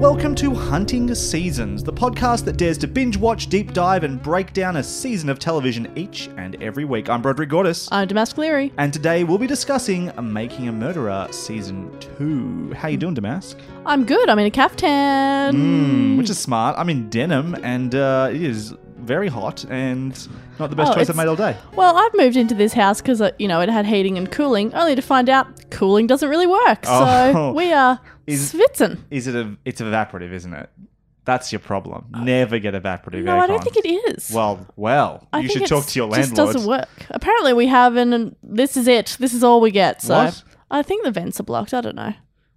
And welcome to Hunting Seasons, the podcast that dares to binge watch, deep dive, and break down a season of television each and every week. I'm Broderick Gordis. I'm Damask Leary. and today we'll be discussing Making a Murderer Season 2. How you doing, Damask? I'm good. I'm in a caftan. Mm, which is smart. I'm in denim and uh, it is very hot and not the best Oh, choice I've made all day. Well, I've moved into this house because you know it had heating and cooling, only to find out cooling doesn't really work. Oh. So we are Is-. Is it a? It's evaporative, isn't it? That's your problem. Never get evaporative No, I don't think it is. Well, well, I you should talk to your just landlord. doesn't work. Apparently, we have, an, and this is it. This is all we get. So What? I think the vents are blocked. I don't know.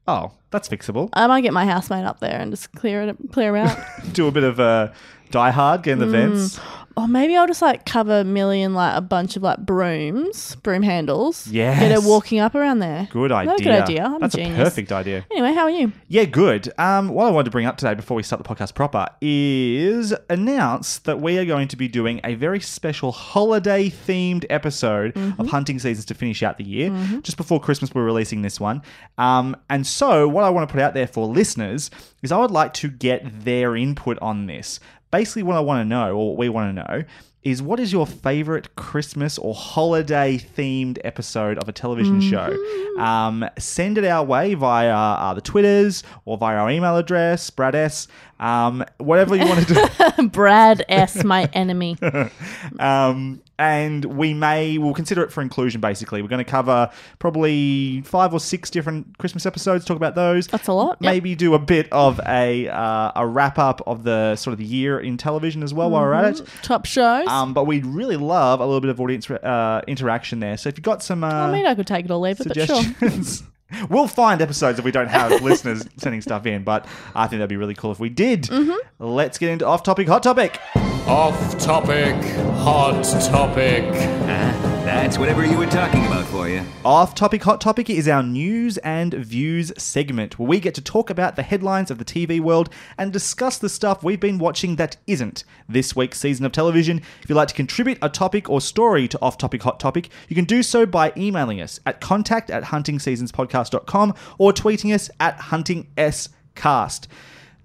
Oh, that's fixable. I might get my housemate up there and just clear it, clear out. Do a bit of uh, Die Hard, get in the Mm. vents. Or maybe I'll just like cover a million, like a bunch of like brooms, broom handles. Yes. Get her walking up around there. Good idea. a good idea. I'm That's a genius. perfect idea. Anyway, how are you? Yeah, good. Um, what I wanted to bring up today before we start the podcast proper is announce that we are going to be doing a very special holiday themed episode Mm-hmm. of hunting seasons to finish out the year. Just before Christmas, we're releasing this one. Um, and so, what I want to put out there for listeners is I would like to get their input on this. Basically, what I want to know, or what we want to know, is what is your favorite Christmas or holiday themed episode of a television show? Um, send it our way via uh, the Twitters or via our email address, Brad S. Um, whatever you want to do. Brad S, my enemy. um, and we may we'll consider it for inclusion. Basically, we're going to cover probably five or six different Christmas episodes. Talk about those. That's a lot. Yep. Maybe do a bit of a uh, a wrap up of the sort of the year in television as well while we're at it. Top shows. Um, but we'd really love a little bit of audience uh, interaction there. So if you've got some uh, I mean, I could take it or leave it, but sure. suggestions. We'll find episodes if we don't have listeners sending stuff in, but I think that'd be really cool if we did. Mm-hmm. Let's get into off topic, hot topic. Off topic, hot topic. Ah, that's whatever you were talking about for you. Off topic, hot topic is our news and views segment where we get to talk about the headlines of the TV world and discuss the stuff we've been watching that isn't this week's season of television. If you'd like to contribute a topic or story to Off Topic, Hot Topic, you can do so by emailing us at contact at huntingseasonspodcast.com or tweeting us at huntingscast.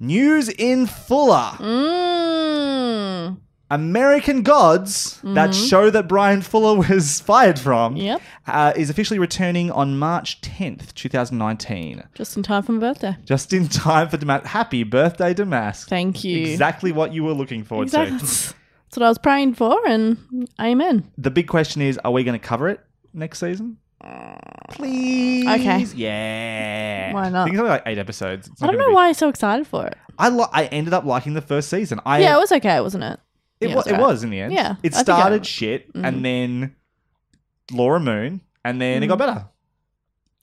News in Fuller. Mm. American Gods, that show that Bryan Fuller was fired from, Yep. uh, is officially returning on March 10th, 2019. Just in time for my birthday. Just in time for Damask. Happy birthday, Damask. Thank you. Exactly what you were looking forward Exactly. to. That's what I was praying for, and amen. The big question is are we going to cover it next season? Please. Okay. Yeah. Why not? I think it's only like eight episodes. It's I not don't gonna know be- why you're so excited for it. I, li- I ended up liking the first season. I, yeah, it was okay, wasn't it? It, Yeah, wa- it's it alright. was in the end. Yeah, It I think I- started shit and mm. then Laura Moon and then it got mm. better.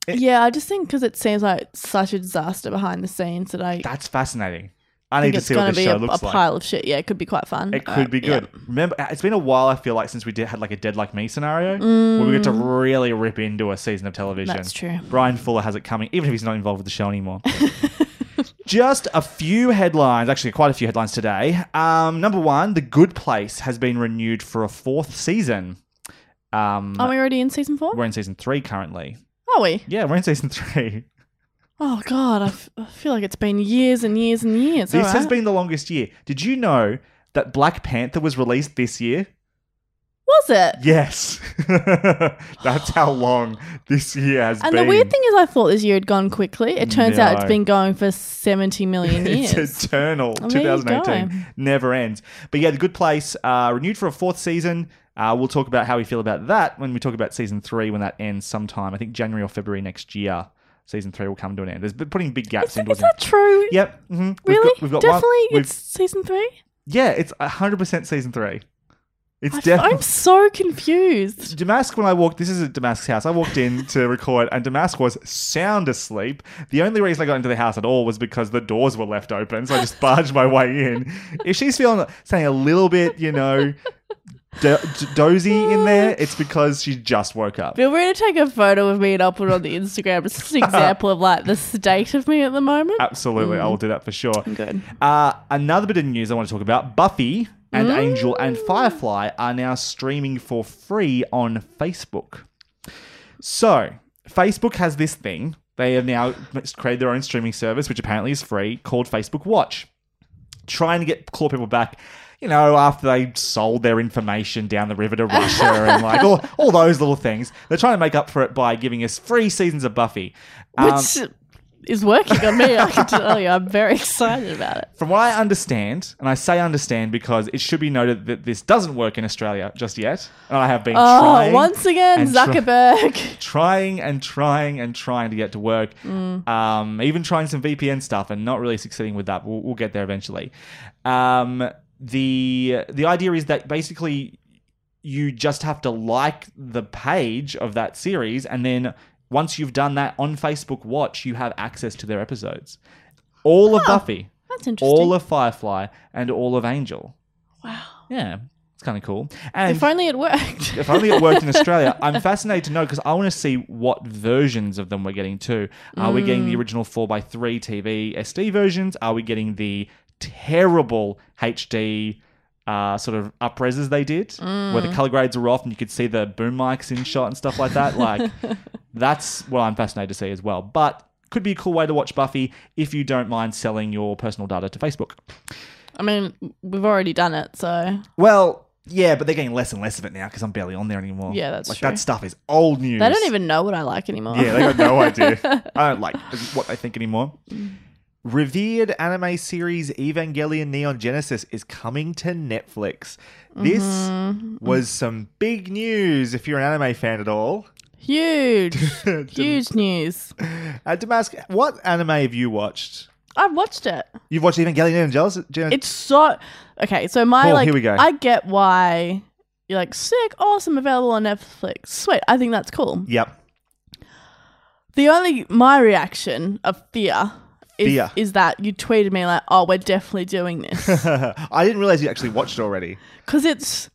It- Yeah, I just think because it seems like such a disaster behind the scenes that I That's fascinating. I need to it's see what going to this be show a, a looks like. pile of shit. Yeah, it could be quite fun. It Uh, could be yeah. good. Remember, it's been a while. I feel like since we did had like a Dead Like Me scenario, where we get to really rip into a season of television. Mm. That's true. Bryan Fuller has it coming, even if he's not involved with the show anymore. Just a few headlines, actually, quite a few headlines today. Um, number one, The Good Place has been renewed for a fourth season. Um, Are we already in season four? we're in season three currently. Are we? Yeah, we're in season three. Oh god, I, f- I feel like it's been years and years and years. This All has right. been the longest year. Did you know that Black Panther was released this year? Was it? Yes. That's how long this year has been. And been. the weird thing is, I thought this year had gone quickly. It turns out it's No. been going for 70 million years. It's eternal. Well, there you 2018 never ends. But yeah, The Good Place uh, renewed for a fourth season. Uh, we'll talk about how we feel about that when we talk about season three when that ends sometime. I think January or February next year. Season three will come to an end. There's been putting big gaps Is, into is that true? Yep. hmm Really? We've got, we've got one- Definitely, we've- it's season three. yeah, it's 100% season three. It's definitely. I'm so confused. Damask, when I walked, this is at Damask's house. I walked in to record, and Damask was sound asleep. The only reason I got into the house at all was because the doors were left open, so I just barged my way in. If she's feeling saying a little bit, you know, do- dozy in there, it's because she just woke up. Feel free to take a photo of me and I'll put it on the Instagram. It's just an example of like the state of me at the moment. Absolutely, I will do that for sure. Good. Uh, another bit of news I want to talk about: Buffy and Angel and Firefly are now streaming for free on Facebook. So, Facebook has this thing. They have now created their own streaming service, which apparently is free, called Facebook Watch. Trying to get claw people back, you know, after they sold their information down the river to Russia and like all, all those little things. They're trying to make up for it by giving us free seasons of Buffy. Um, Which is working on me, I can tell you. I'm very excited about it. From what I understand, and I say understand because it should be noted that this doesn't work in Australia just yet, and I have been Oh, trying once again, try- Zuckerberg. trying and trying and trying to get to work. Mm. Um, even trying some VPN stuff and not really succeeding with that. We'll, we'll get there eventually. Um, the the idea is that basically you just have to like the page of that series, and then once you've done that on Facebook Watch, you have access to their episodes. All of Buffy, That's interesting. all of Firefly, and all of Angel. wow. Yeah, it's kind of cool. And If only it worked. if only it worked in Australia. I'm fascinated to know because I want to see what versions of them we're getting too. Are we getting Mm. the original 4x3 TV SD versions? Are we getting the terrible HD uh, sort of upreses they did where Mm. the color grades are off and you could see the boom mics in shot and stuff like that? Like, that's what I'm fascinated to see as well. But could be a cool way to watch Buffy if you don't mind selling your personal data to Facebook. I mean, we've already done it, so Well, yeah, but they're getting less and less of it now because I'm barely on there anymore. Yeah, that's like true. that stuff is old news. they don't even know what I like anymore. Yeah, they got no idea. I don't like what they think anymore. Revered anime series Evangelion Neon Genesis is coming to Netflix. This Mm-hmm. was some big news if you're an anime fan at all. Huge, huge news. Uh, Damask, what anime have you watched? I've watched it. You've watched Evangelion Neon Genesis? Gen- It's so okay. So my Cool, like, here we go. I get why you're like sick, awesome, available on Netflix. Sweet, I think that's cool. Yep. The only my reaction of fear. Is, is that you tweeted me like, oh, we're definitely doing this I didn't realize you actually watched it already. because it's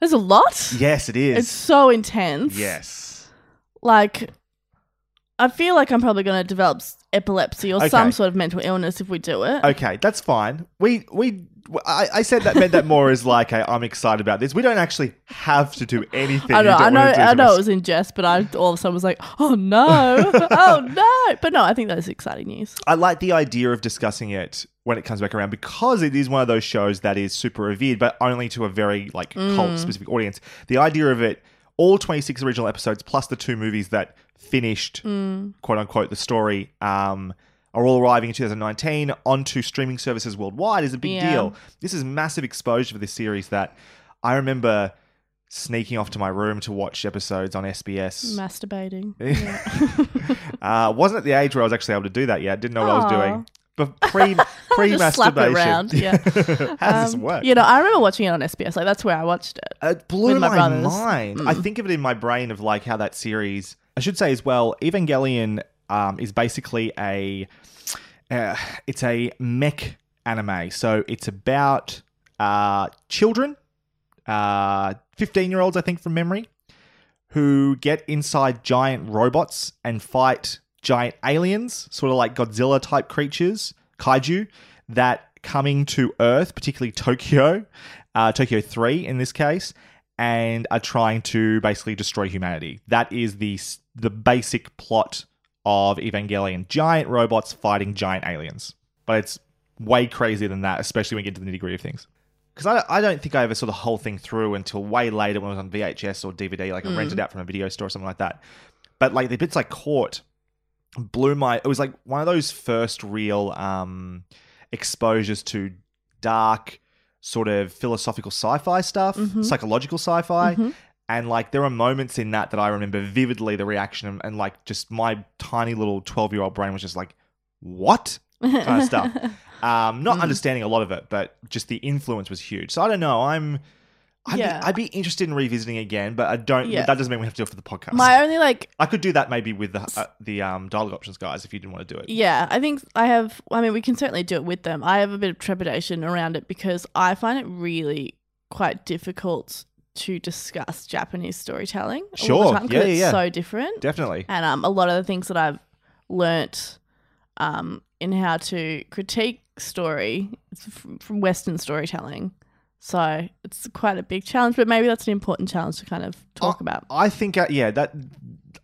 there's a lot. Yes, it is. It's so intense. yes. like I feel like I'm probably going to develop s- epilepsy or Okay. some sort of mental illness if we do it. Okay, that's fine. We we I, I said that meant that more as like I'm excited about this. We don't actually have to do anything. I know, I know, I know it was in jest, but I all of a sudden was like, "Oh no, oh no!" But no, I think that's exciting news. I like the idea of discussing it when it comes back around because it is one of those shows that is super revered, but only to a very like cult specific audience. The idea of it, all 26 original episodes plus the two movies that finished quote unquote the story, um, are all arriving in 2019 onto streaming services worldwide is a big Yeah. deal. This is massive exposure for this series that I remember sneaking off to my room to watch episodes on SBS. Masturbating. uh, wasn't at the age where I was actually able to do that yet. Didn't know what I was doing. But pre pre Just slap it masturbation. around, yeah. How does this Um, work? You know, I remember watching it on SBS. Like that's where I watched it. It blew my my, mind. I think of it in my brain of like how that series. I should say as well. Evangelion um, is basically a. Uh, it's a mech anime, so it's about uh, children, fifteen-year-olds, I think, from memory, who get inside giant robots and fight giant aliens, sort of like Godzilla type creatures, kaiju, that coming to Earth, particularly Tokyo, uh, Tokyo 3 in this case, and are trying to basically destroy humanity. That is the, the basic plot of Evangelion giant robots fighting giant aliens. But it's way crazier than that, especially when you get to the nitty gritty of things. because I, I don't think I ever saw the whole thing through until way later when it was on VHS or DVD, like I rented mm. out from a video store or something like that. But like the bits I caught blew my. It was like one of those first real um, exposures to dark, sort of philosophical sci-fi stuff, mm-hmm. psychological sci-fi. Mm-hmm. And like there are moments in that that I remember vividly the reaction and, and like just my tiny little twelve year old brain was just like, what kind of stuff. Um, not understanding a lot of it, but just the influence was huge. So I don't know. I'm. I'd, Yeah. be, I'd be interested in revisiting again, but I don't. Yeah. That doesn't mean we have to do it for the podcast. My only like I could do that maybe with the uh, the um, dialogue options guys if you didn't want to do it. Yeah, I think I have. I mean, we can certainly do it with them. I have a bit of trepidation around it because I find it really quite difficult to discuss Japanese storytelling. all Sure. the time Yeah, yeah, it's yeah. so different. Definitely. And um, a lot of the things that I've learnt um, in how to critique story is from, from Western storytelling. So it's quite a big challenge, but maybe that's an important challenge to kind of talk about. I think, uh, yeah, that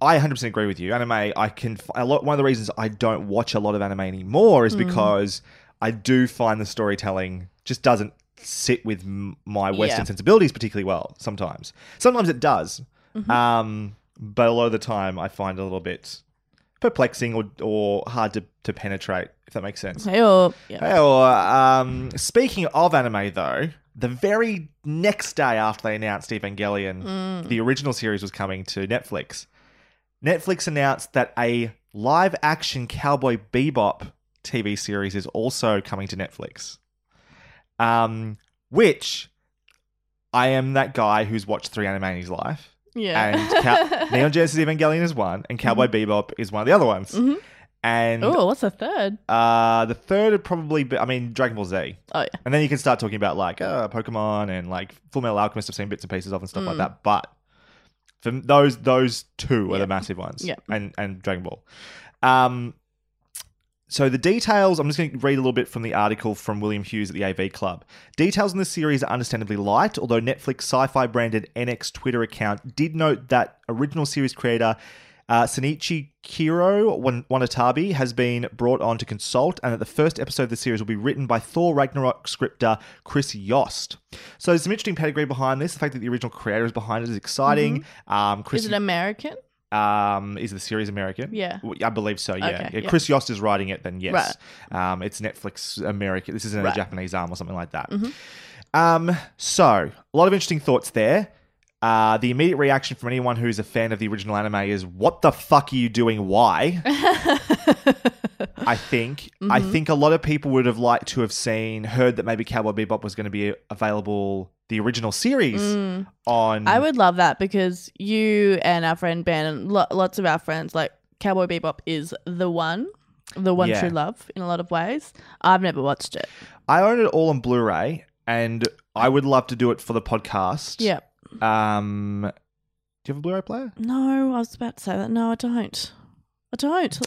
I 100% agree with you. Anime, I can. f- A lot, one of the reasons I don't watch a lot of anime anymore Mm. is because I do find the storytelling just doesn't sit with my Western Yeah. sensibilities particularly well. Sometimes, sometimes it does, Mm-hmm. um, but a lot of the time I find it a little bit perplexing or or hard to, to penetrate. If that makes sense. Hey, or, yeah. Well, um, speaking of anime, though, the very next day after they announced Evangelion, Mm. the original series was coming to Netflix. Netflix announced that a live action Cowboy Bebop TV series is also coming to Netflix. Um, which I am that guy who's watched three anime in his life. yeah. And Cow- Neon Genesis Evangelion is one, and Cowboy Bebop is one of the other ones. Mhm. And oh, what's the third? uh, the third would probably be, I mean, Dragon Ball Z. Oh, yeah. And then you can start talking about like uh, Pokemon and like Full Metal Alchemist. I've seen bits and pieces of and stuff like Mm. that. But for those those two are Yeah. the massive ones. Yeah. And and Dragon Ball. Um. So the details, I'm just going to read a little bit from the article from William Hughes at the AV Club. Details in this series are understandably light, although Netflix sci-fi branded NX Twitter account did note that original series creator uh, Senichi Kiro Wan- Wanatabe has been brought on to consult, and that the first episode of the series will be written by Thor Ragnarok scripter Chris Yost. So there's some interesting pedigree behind this. The fact that the original creator is behind it is exciting. Um, Chris Is it American? Um, is the series American? Yeah. I believe so. Yeah. Okay, yeah. Chris Yost is writing it. Then yes, um, it's Netflix America. This isn't a Right. Mm-hmm. Japanese arm or something like that. Um, so a lot of interesting thoughts there. Uh, the immediate reaction from anyone who's a fan of the original anime is, "What the fuck are you doing? Why?" I think. I Mm-hmm. think a lot of people would have liked to have seen, heard that maybe Cowboy Bebop was going to be available, the original series on. Mm. I would love that because you and our friend Ben and lo- lots of our friends like Cowboy Bebop is the one, the one Yeah. true love in a lot of ways. I've never watched it. I own it all on Blu-ray, and I would love to do it for the podcast. Yeah. Um, do you have a Blu-ray player? No, I was about to say that. No, I don't. I don't.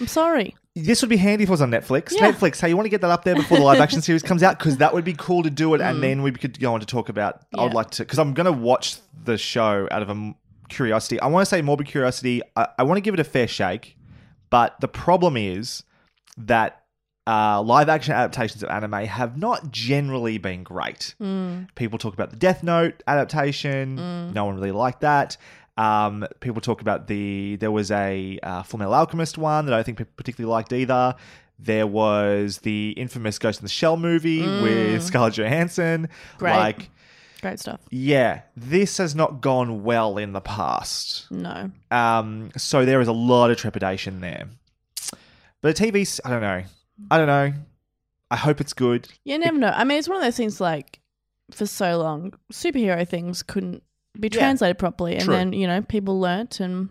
I'm sorry. This would be handy if it was on Netflix. Yeah. Netflix, hey, you want to get that up there before the live action series comes out? Because that would be cool to do it, Mm. and then we could go on to talk about. I would like to, because I'm going to watch the show out of a curiosity. I want to say morbid curiosity. I, I want to give it a fair shake, but the problem is that uh, live action adaptations of anime have not generally been great. Mm. People talk about the Death Note adaptation. No one really liked that. Um, people talk about the there was a uh, Full Metal Alchemist one that I don't think people particularly liked either. There was the infamous Ghost in the Shell movie with Scarlett Johansson. Great. Like, Great stuff. yeah, this has not gone well in the past. No. Um, so there is a lot of trepidation there. But a TV, I don't know. I don't know. I hope it's good. You never know. I mean, it's one of those things like for so long, superhero things couldn't be Yeah. translated properly. And True. then, you know, people learnt and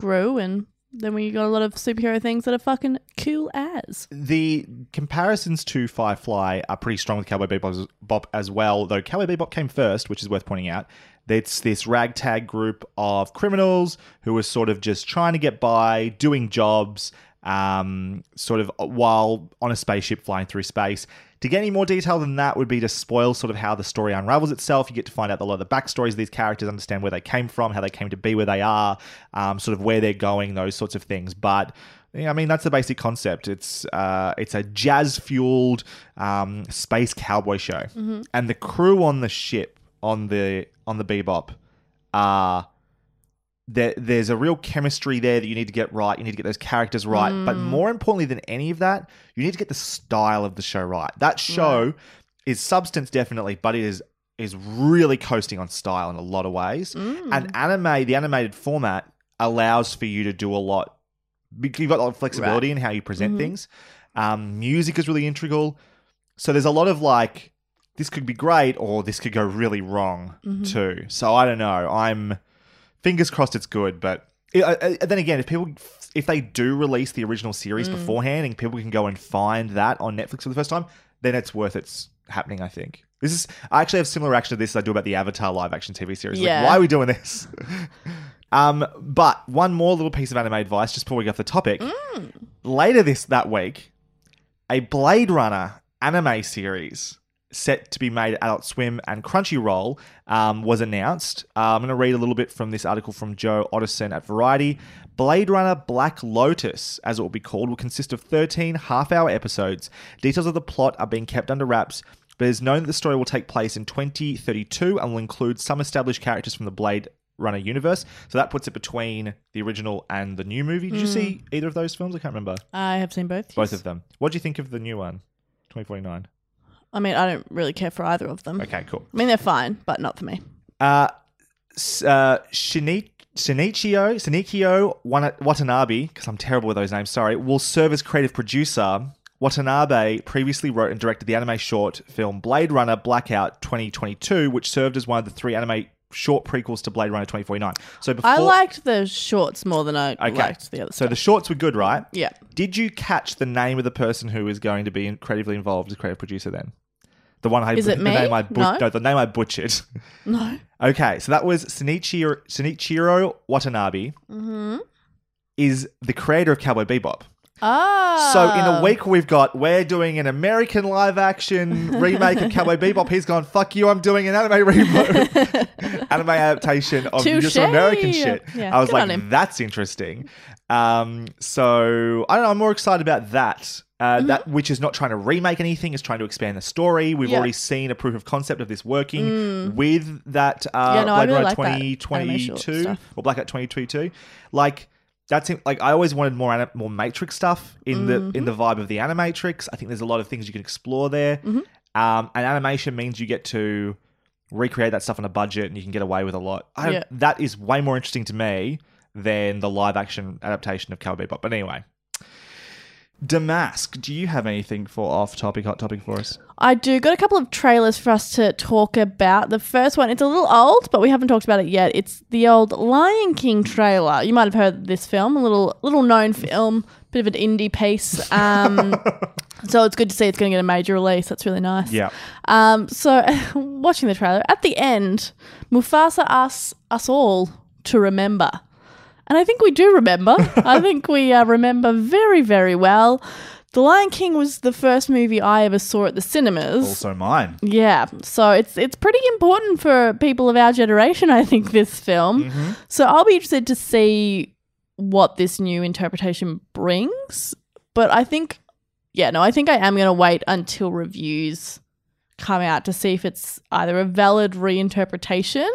grew. And then we got a lot of superhero things that are fucking cool as. The comparisons to Firefly are pretty strong with Cowboy Bebop as well, though Cowboy Bebop came first, which is worth pointing out. It's this ragtag group of criminals who are sort of just trying to get by, doing jobs, um, sort of while on a spaceship flying through space. To get any more detail than that would be to spoil sort of how the story unravels itself. You get to find out a lot of the backstories of these characters, understand where they came from, how they came to be where they are, um, sort of where they're going, those sorts of things. But I mean that's the basic concept. It's uh, it's a jazz fueled um, space cowboy show, and the crew on the ship on the on the Bebop are there. There's a real chemistry there that you need to get right. You need to get those characters right, but mm. more importantly than any of that, you need to get the style of the show right. That show is substance definitely, but it is is really coasting on style in a lot of ways. And mm. anime, the animated format allows for you to do a lot. You've got a lot of flexibility in how you present mm-hmm. things. Um, music is really integral. So there's a lot of like, this could be great or this could go really wrong mm-hmm. too. So I don't know. I'm fingers crossed it's good, but uh, uh, then again, if people if they do release the original series beforehand and people can go and find that on Netflix for the first time, then it's worth it's happening. I think this is. I actually have a similar reaction to this as I do about the Avatar live action TV series. Like, Yeah. why are we doing this? um, but one more little piece of anime advice just before we get off the topic. Later this that week, a Blade Runner anime series set to be made at Adult Swim and Crunchyroll um, was announced. Uh, I'm going to read a little bit from this article from Joe Otterson at Variety. Blade Runner Black Lotus, as it will be called, will consist of 13 half hour episodes. Details of the plot are being kept under wraps, but it is known that the story will take place in 2032 and will include some established characters from the Blade Runner universe. So that puts it between the original and the new movie. Did you see either of those films? I can't remember. I have seen both. Both yes. of them. What do you think of the new one? 2049. I mean, I don't really care for either of them. Okay, cool. I mean, they're fine, but not for me. Uh, S- uh, Shini- Shinichio, Shinichio Wana- Watanabe, because I'm terrible with those names, sorry, will serve as creative producer. Watanabe previously wrote and directed the anime short film Blade Runner Blackout 2022, which served as one of the three anime short prequels to Blade Runner 2049. So before I liked the shorts more than I Okay. liked the other So stuff. the shorts were good, right? yeah. Did you catch the name of the person who is going to be creatively involved as creative producer then? The one I Is it the me? name I but- No. the name I butchered. No. Okay, so that was Shinichiro, Shinichiro Watanabe. Mm-hmm. Is the creator of Cowboy Bebop. Ah. So in a week we've got we're doing an American live action remake of Cowboy Bebop. He's gone fuck you. I'm doing an anime remake, anime adaptation of just American shit. Yeah, I was good on like, him. that's interesting. Um, so I don't know. I'm more excited about that. Uh, That which is not trying to remake anything, is trying to expand the story. We've Mm-hmm. Yeah. Mm. already seen a proof of concept of this working with that uh, Yeah, no, Blade really Runner like that anime short 2022 stuff. or Blackout 2022. Like that's it- like I always wanted more ana- more Matrix stuff in the Mm-hmm. in the vibe of the Animatrix. I think there's a lot of things you can explore there. Mm-hmm. Um, and animation means you get to recreate that stuff on a budget and you can get away with a lot. I Yeah. That is way more interesting to me than the live action adaptation of Cowboy Bebop. But anyway. Damask, do you have anything for off topic, hot topic for us? I do got a couple of trailers for us to talk about. The first one, it's a little old, but we haven't talked about it yet. It's the old Lion King trailer. You might have heard this film, a little little known film, bit of an indie piece. Um, so it's good to see it's going to get a major release. That's really nice. Yeah. Um, so watching the trailer, at the end, Mufasa asks us all to remember. And I think we do remember. I think we uh, remember very, very well. The Lion King was the first movie I ever saw at the cinemas. Also mine. Yeah, so it's it's pretty important for people of our generation, I think, this film. So I'll be interested to see what this new interpretation brings. But I think, yeah, no, I think I am going to wait until reviews come out to see if it's either a valid reinterpretation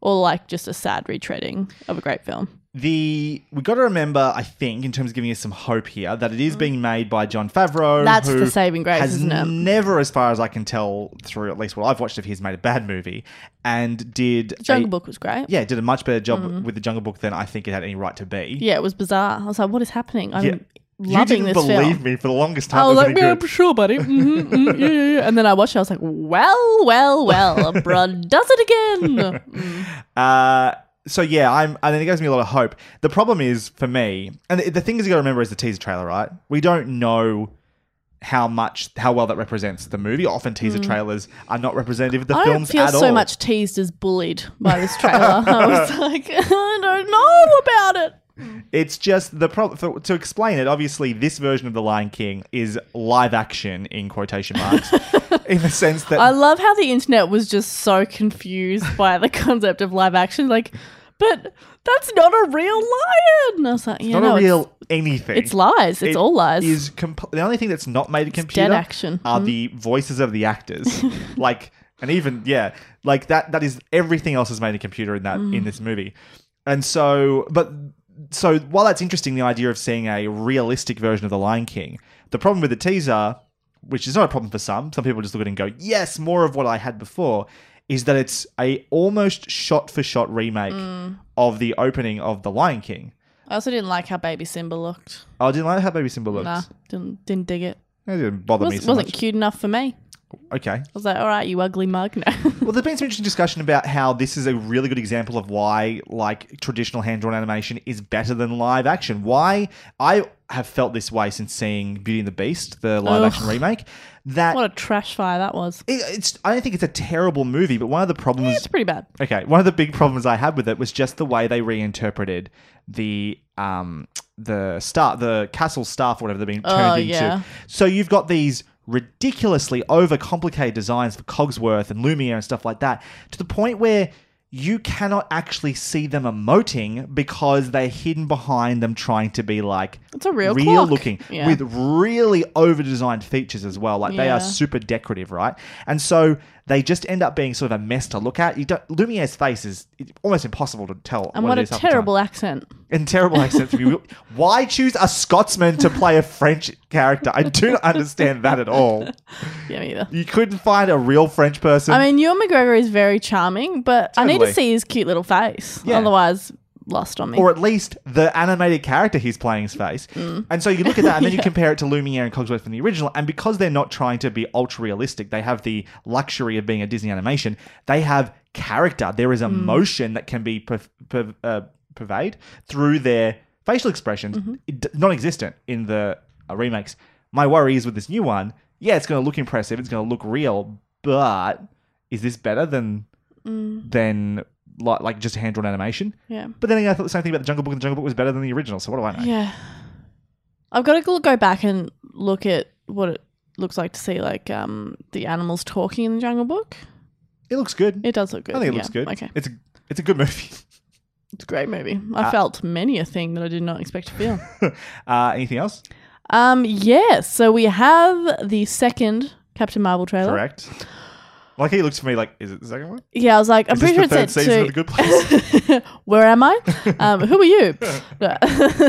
or like just a sad retreading of a great film. The we got to remember, I think, in terms of giving us some hope here, that it is being made by Jon Favreau. That's who the saving grace, has isn't it? Never, as far as I can tell, through at least what I've watched of his, made a bad movie, and did Jungle a- Book was great. Yeah, did a much better job with the Jungle Book than I think it had any right to be. Yeah, it was bizarre. I was like, what is happening? I'm Yeah. You loving didn't this believe film. me for the longest time. I was was like, yeah, good. sure, buddy. Mhm, mhm, yeah, yeah, yeah. And then I watched it. I was like, well, well, well, bruh does it again. Mm. Uh, so yeah, I'm. I think it gives me a lot of hope. The problem is for me, and the, the thing is, you got to remember is the teaser trailer, right? We don't know how much, how well that represents the movie. Often teaser trailers are not representative of the Mm. I don't films feel at so all. much teased as bullied by this trailer. I was like, I don't know about it. It's just the problem. To explain it, obviously, this version of the Lion King is live action in quotation marks, in the sense that I love how the internet was just so confused by the concept of live action. Like, but that's not a real lion. I was like, yeah, Not no, a it's- real anything. It's, lies. It's It all lies. Is comp- the only thing that's not made a computer dead action. are Mm. the voices of the actors. like, and even yeah, like that. That is everything else is made a computer in that Mm. in this movie. And so, but so while that's interesting, the idea of seeing a realistic version of the Lion King, the problem with the teaser, which is not a problem for some, some people just look at it and go, "Yes, more of what I had before." Is that it's a almost shot for shot remake Mm. of the opening of the Lion King. I also didn't like how Baby Simba looked. Oh, I didn't like how Baby Simba looked. Nah, didn't didn't dig it. It didn't bother me Was, so wasn't much. cute enough for me. Okay. I was like, all right, you ugly mug. No. Well, there's been some interesting discussion about how this is a really good example of why, like, traditional hand drawn animation is better than live action. Why I have felt this way since seeing Beauty and the Beast, the live action remake. That what a trash fire that was. it, it's, I don't think it's a terrible movie, but one of the problems It's pretty bad. Okay, one of the big problems I had with it was just the way they reinterpreted the um the star the castle staff or whatever they've been turned Oh, into. yeah. So you've got these ridiculously overcomplicated designs for Cogsworth and Lumiere and stuff like that to the point where you cannot actually see them emoting because they're hidden behind them trying to be like It's a real clock. looking Yeah. with really over designed features as well. Like they are super decorative, right? And so they just end up being sort of a mess to look at. You don't Lumiere's face is it's almost impossible to tell. And what what, a is half the time. terrible accent. And terrible accent to be. Why choose a Scotsman to play a French character? I do not understand that at all. Yeah, me either. You couldn't find a real French person. I mean, Ewan McGregor is very charming, but I need to see his cute little face. Yeah. Otherwise, lost on me. or at least the animated character he's playing's face. Mm. And so you look at that and then you compare it to Lumiere and Cogsworth from the original, and because they're not trying to be ultra realistic, they have the luxury of being a Disney animation. They have character. There is Mm. emotion that can be per- per- uh, pervade through their facial expressions, Mm-hmm. non-existent in the uh, remakes. My worry is with this new one. Yeah, it's going to look impressive. It's going to look real, but is this better than Mm. than like, like just hand drawn animation? yeah. But then again, I thought the same thing about the Jungle Book. and The Jungle Book was better than the original. So what do I know? Yeah. I've got to go- go back and look at what it looks like to see like um the animals talking in the Jungle Book. It looks good. It does look good. I think it yeah. looks good. Okay. It's a it's a good movie. It's a great movie. I Uh, felt many a thing that I did not expect to feel. uh, anything else? um yes, so we have the second Captain Marvel trailer. Correct. Like he looks to me like, is it the second one? Yeah, I was like, I'm Is pretty sure third it said season to of The Good Place? Where am I? Um, who are you?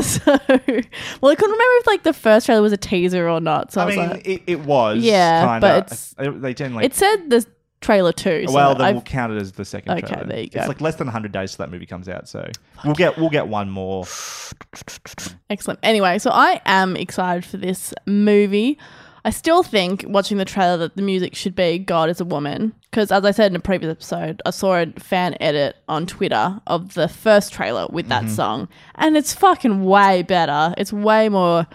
so, well, I couldn't remember if like the first trailer was a teaser or not. So I, I mean, like, it, it was. Yeah, kinda. but it's- I- they generally. it said the trailer too. So well, then I've- we'll count it as the second. Okay, trailer. there you go. It's like less than 100 days till that movie comes out, so we'll get we'll get one more. Excellent. Anyway, so I am excited for this movie. I still think watching the trailer that the music should be God is a Woman. Because as I said in a previous episode, I saw a fan edit on Twitter of the first trailer with that song. And it's fucking way better. It's way more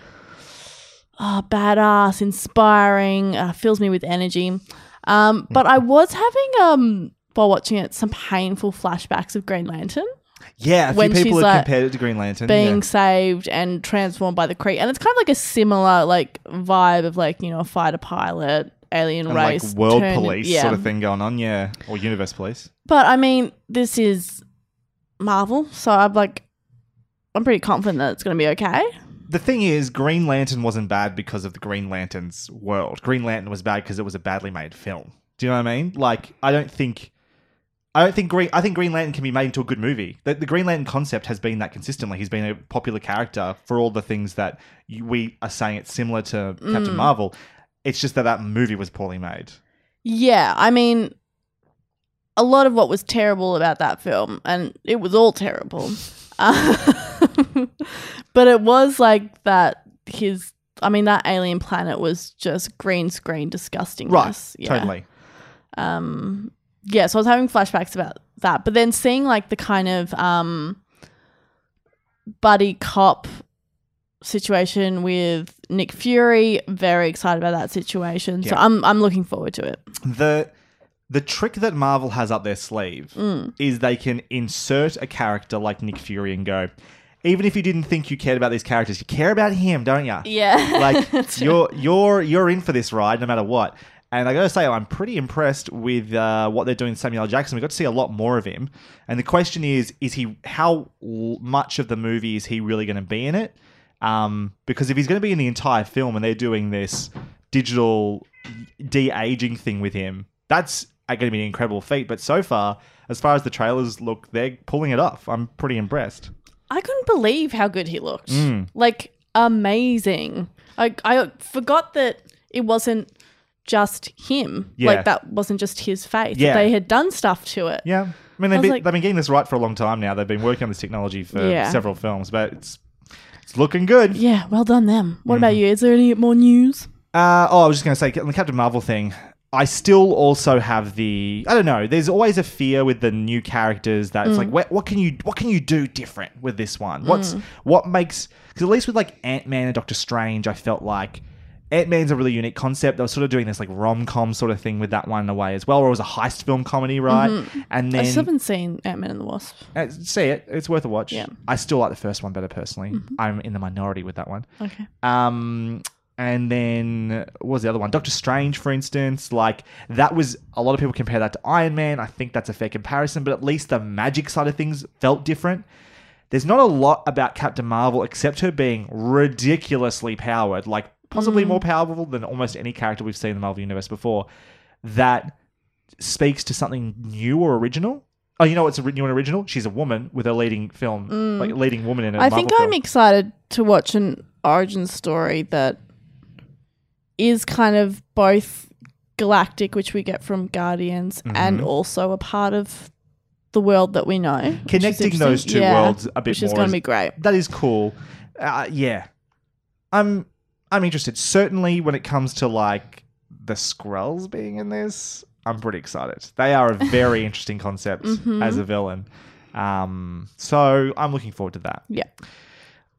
oh, badass, inspiring, uh, fills me with energy. Um, but I was having, um, while watching it, some painful flashbacks of Green Lantern Yeah, a few When people she's, have like, compared it to Green Lantern. being yeah. saved and transformed by the Kree. And it's kind of like a similar like vibe of like, you know, a fighter pilot, alien and race. like world police yeah. sort of thing going on, yeah, or universe police. But I mean, this is Marvel, so I'm like I'm pretty confident that it's gonna be okay. The thing is, Green Lantern wasn't bad because of the Green Lantern's world. Green Lantern was bad because it was a badly made film. Do you know what I mean? Like, I don't think, I don't think Green. I think Green Lantern can be made into a good movie. The, the Green Lantern concept has been that consistently. He's been a popular character for all the things that you, we are saying it's similar to Mm. Captain Marvel. It's just that that movie was poorly made. Yeah, I mean a lot of what was terrible about that film, and it was all terrible. Uh, but it was like that his I mean that alien planet was just green screen disgustingness. Right. Yeah. Totally. um yeah so i was having flashbacks about that but then seeing like the kind of um buddy cop situation with nick fury very excited about that situation so i'm i'm looking forward to it the the trick that Marvel has up their sleeve Mm. is they can insert a character like Nick Fury and go, even if you didn't think you cared about these characters, you care about him, don't you? yeah Like you're you're you're in for this ride no matter what. And I gotta say, I'm pretty impressed with uh, what they're doing with Samuel L. Jackson. We got to see a lot more of him. And the question is, is he how much of the movie is he really going to be in it? Um, because if he's going to be in the entire film and they're doing this digital de aging thing with him, that's going to be an incredible feat. But so far, as far as the trailers look, they're pulling it off. I'm pretty impressed. I couldn't believe how good he looked. Mm. Like amazing. I I forgot that it wasn't just him. Yeah. Like that wasn't just his face. Yeah. They had done stuff to it. Yeah. I mean, they've was been, like- they've been getting this right for a long time now. They've been working on this technology for Yeah. several films, but it's it's looking good. Yeah, well done them. What Mm-hmm. about you? Is there any more news? Uh, oh, I was just going to say, on the Captain Marvel thing, I still also have the I don't know. There's always a fear with the new characters that it's like, what, what can you what can you do different with this one? What's what makes because at least with like Ant Man and Doctor Strange, I felt like Ant Man's a really unique concept. They were sort of doing this like rom com sort of thing with that one in a way as well, or it was a heist film comedy, right? And then I still haven't seen Ant Man and the Wasp. uh, see it, it's worth a watch. Yeah. I still like the first one better personally. I'm in the minority with that one. Okay. Um, and then what was the other one? Doctor Strange, for instance. Like that was a lot of people compare that to Iron Man. I think that's a fair comparison, but at least the magic side of things felt different. There's not a lot about Captain Marvel except her being ridiculously powered, like possibly mm. more powerful than almost any character we've seen in the Marvel universe before. That speaks to something new or original. Oh, you know what's new and original? She's a woman with a leading film, like mm. leading woman in a I Marvel think. I'm excited to watch an origin story that is kind of both galactic, which we get from Guardians, Mm-hmm. and also a part of the world that we know. Connecting those two Yeah, worlds a bit which is more going is- to be great. that is cool. Uh, yeah, I'm I'm interested. Certainly, when it comes to like the Skrulls being in this, I'm pretty excited. They are a very interesting concept Mm-hmm. as a villain. Um, so I'm looking forward to that. Yeah.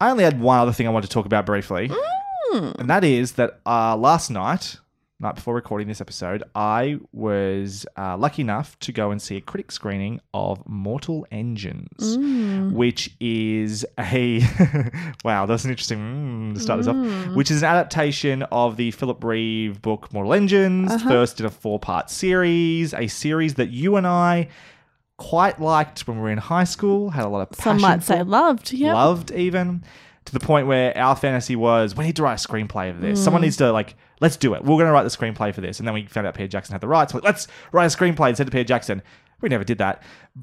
I only had one other thing I wanted to talk about briefly, Mm. and that is that uh, last night, night before recording this episode, I was uh, lucky enough to go and see a critic screening of Mortal Engines, Mm. which is a wow, that's an interesting mm, to start Mm. off. Which is an adaptation of the Philip Reeve book Mortal Engines, Uh-huh. first in a four-part series, a series that you and I quite liked when we were in high school, had a lot of passion Some might say loved. Yeah. loved even to the point where our fantasy was we need to write a screenplay of this. Someone hmm. needs to like let's do it. We're going to write the screenplay for this, and then we found out Peter Jackson had the rights. Like, let's write a screenplay and send it to Peter Jackson. We never did that.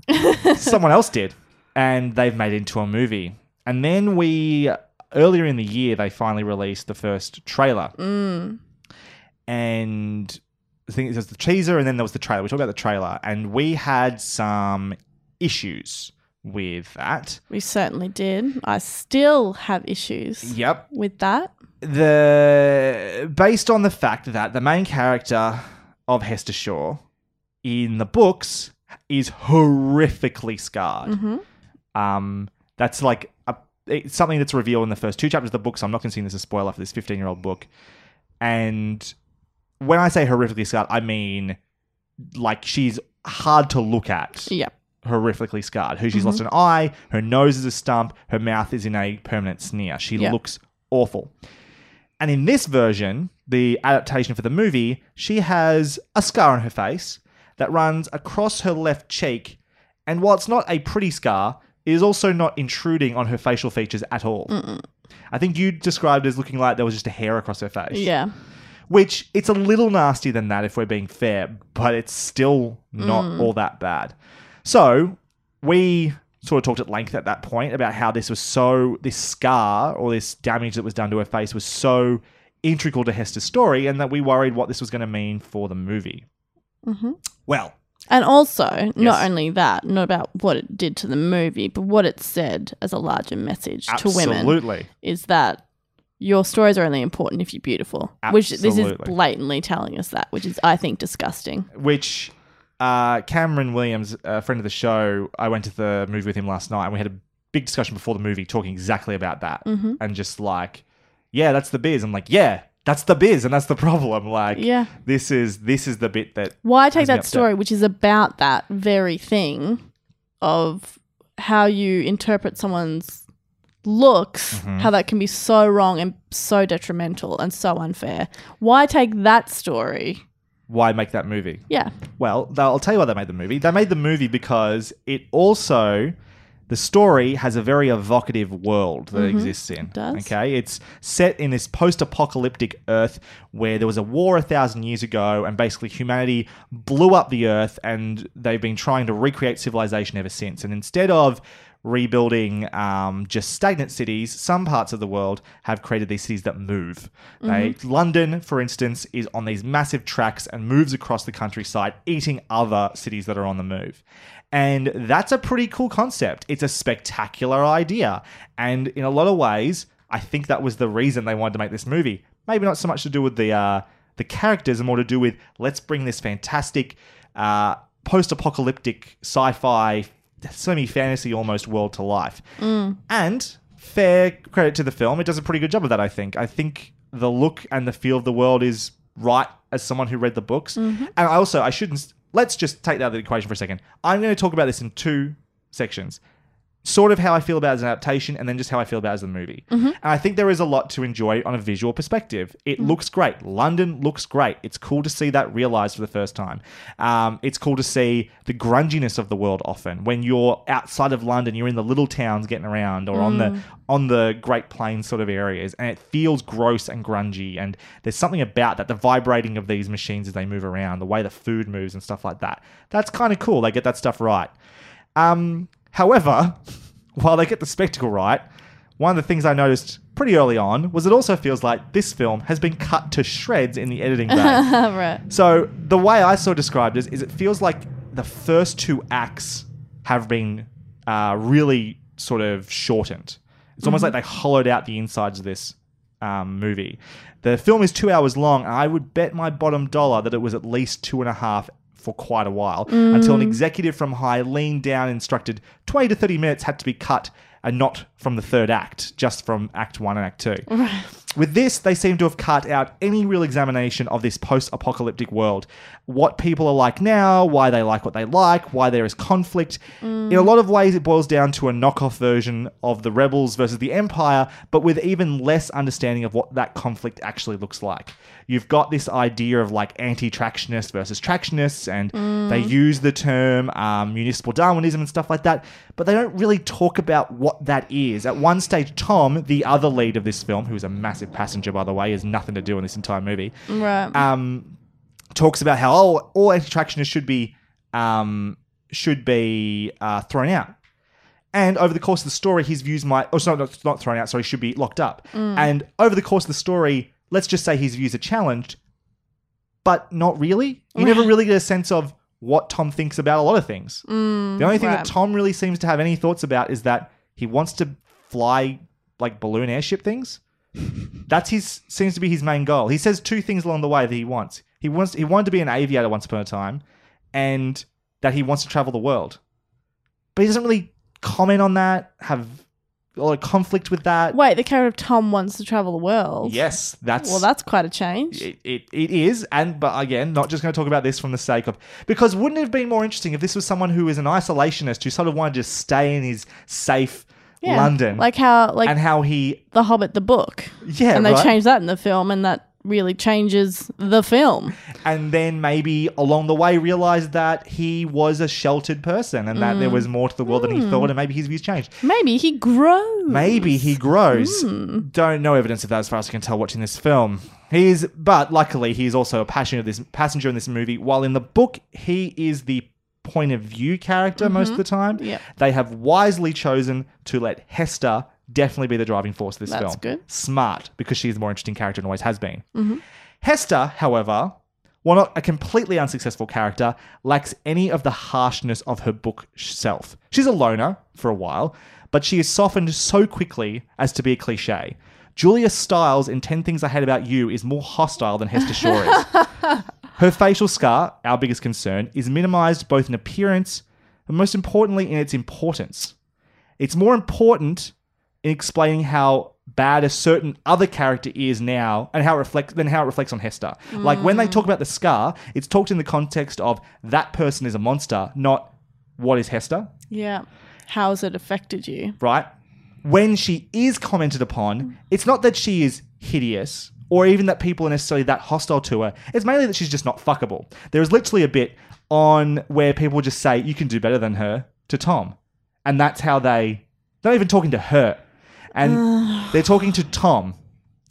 Someone else did, and they've made it into a movie. And then we earlier in the year they finally released the first trailer, hmm. and I think it was the teaser, and then there was the trailer. We talked about the trailer, and we had some issues with that. We certainly did. I still have issues Yep. with that. The based on the fact that the main character of Hester Shaw in the books is horrifically scarred. Mm-hmm. Um, that's like a, it's something that's revealed in the first two chapters of the book. So I'm not considering this a spoiler for this 15 year old book. And when I say horrifically scarred, I mean like she's hard to look at Yeah. Horrifically scarred. Who she's Mm-hmm. lost an eye, her nose is a stump, her mouth is in a permanent sneer. She Yeah. looks awful. And in this version, the adaptation for the movie, she has a scar on her face that runs across her left cheek. And while it's not a pretty scar, it is also not intruding on her facial features at all. I think you described it as looking like there was just a hair across her face Yeah. which it's a little nastier than that if we're being fair, but it's still not all that bad. So we sort of talked at length at that point about how this was so this scar or this damage that was done to her face was so integral to Hester's story, and that we worried what this was going to mean for the movie. Mm-hmm. Well, And also, Yes. not only that, not about what it did to the movie, but what it said as a larger message to women absolutely. is that your stories are only important if you're beautiful. Which this is blatantly telling us that, which is, I think, disgusting. which uh, Cameron Williams, a friend of the show, I went to the movie with him last night, and we had a big discussion before the movie talking exactly about that, Mm-hmm. and just like, yeah, that's the biz. I'm like, yeah, that's the biz, and that's the problem. Like, Yeah. this is this is the bit that Why take that story, which is about that very thing of how you interpret someone's looks, Mm-hmm. how that can be so wrong and so detrimental and so unfair? Why take that story why make that movie? Yeah. Well, I'll tell you why they made the movie. They made the movie because it also the story has a very evocative world that it exists in. does. Okay, it's set in this post-apocalyptic Earth where there was a war a thousand years ago, and basically humanity blew up the Earth, and they've been trying to recreate civilization ever since. And instead of rebuilding um, just stagnant cities, some parts of the world have created these cities that move. They, London, for instance, is on these massive tracks and moves across the countryside, eating other cities that are on the move. And that's a pretty cool concept. It's a spectacular idea. And in a lot of ways, I think that was the reason they wanted to make this movie. Maybe not so much to do with the uh, the characters, and more to do with let's bring this fantastic uh, post-apocalyptic sci-fi, semi-fantasy almost world to life. Mm. And fair credit to the film, it does a pretty good job of that. I think. I think the look and the feel of the world is right as someone who read the books. Mm-hmm. And I also I shouldn't. Let's just take that out of the equation for a second. I'm going to talk about this in two sections sort of how I feel about it as an adaptation and then just how I feel about it as a movie. And I think there is a lot to enjoy on a visual perspective. It looks great. London looks great. It's cool to see that realized for the first time. Um, it's cool to see the grunginess of the world often. When you're outside of London, you're in the little towns getting around or on the on the Great Plains sort of areas and it feels gross and grungy and there's something about that the vibrating of these machines as they move around, the way the food moves and stuff like that. That's kind of cool. They get that stuff right. Um, however, while they get the spectacle right, one of the things I noticed pretty early on was it also feels like this film has been cut to shreds in the editing bay. right. so the way I saw described is, is it feels like the first two acts have been uh, really sort of shortened. It's almost like they hollowed out the insides of this um, movie. The film is two hours long, and I would bet my bottom dollar that it was at least two and a half for quite a while mm. until an executive from High leaned down and instructed 20 to 30 minutes had to be cut and not from the third act, just from act one and act two. With this, they seem to have cut out any real examination of this post apocalyptic world. What people are like now, why they like what they like, why there is conflict. In a lot of ways, it boils down to a knockoff version of the Rebels versus the Empire, but with even less understanding of what that conflict actually looks like. You've got this idea of like anti tractionists versus tractionists, and they use the term um, municipal Darwinism and stuff like that, but they don't really talk about what that is. At one stage, Tom, the other lead of this film, who is a massive passenger, by the way, has nothing to do in this entire movie, Right. um, talks about how all, all anti-tractionists should be um, should be uh, thrown out. And over the course of the story, his views might, oh, sorry, not, not thrown out, sorry, should be locked up. And over the course of the story, let's just say his views are challenged, but not really. You never really get a sense of what Tom thinks about a lot of things. the only thing right. that Tom really seems to have any thoughts about is that he wants to fly like balloon airship things. That's his seems to be his main goal. He says two things along the way that he wants. He wants he wanted to be an aviator once upon a time, and that he wants to travel the world. But he doesn't really comment on that. Have a lot of conflict with that. Wait, the character of Tom wants to travel the world. Yes, that's Well, that's quite a change. it, it, it is, and but again, not just going to talk about this from the sake of because wouldn't it have been more interesting if this was someone who is an isolationist who sort of wanted to stay in his safe Yeah. London, Like how, like and how he The Hobbit, the book. yeah, and they right? changed that in the film, and that really changes the film. and then maybe along the way realized that he was a sheltered person and that Mm. there was more to the world than he thought, and maybe his views changed. Maybe he grows. Maybe he grows. Hmm. Don't know evidence of that as far as I can tell watching this film. He's but luckily he's also a passenger this passenger in this movie. While in the book he is the point of view character most of the time. Mm-hmm. Yep. They have wisely chosen to let Hester definitely be the driving force of this That's film. good. Mm-hmm. Smart because she's the more interesting character and always has been. Hester, however, while not a completely unsuccessful character, lacks any of the harshness of her book self. She's a loner for a while, but she is softened so quickly as to be a cliche. Julia Stiles in 10 Things I Hate About You is more hostile than Hester Shaw is. Her facial scar, our biggest concern, is minimized both in appearance and most importantly in its importance. It's more important in explaining how bad a certain other character is now and how it reflects than how it reflects on Hester. Like when they talk about the scar, it's talked in the context of that person is a monster, not what is Hester, Yeah. How has it affected you? right? When she is commented upon, it's not that she is hideous or even that people are necessarily that hostile to her. It's mainly that she's just not fuckable. There is literally a bit on where people just say, you can do better than her to Tom. And that's how they, they're not even talking to her. And they're talking to Tom.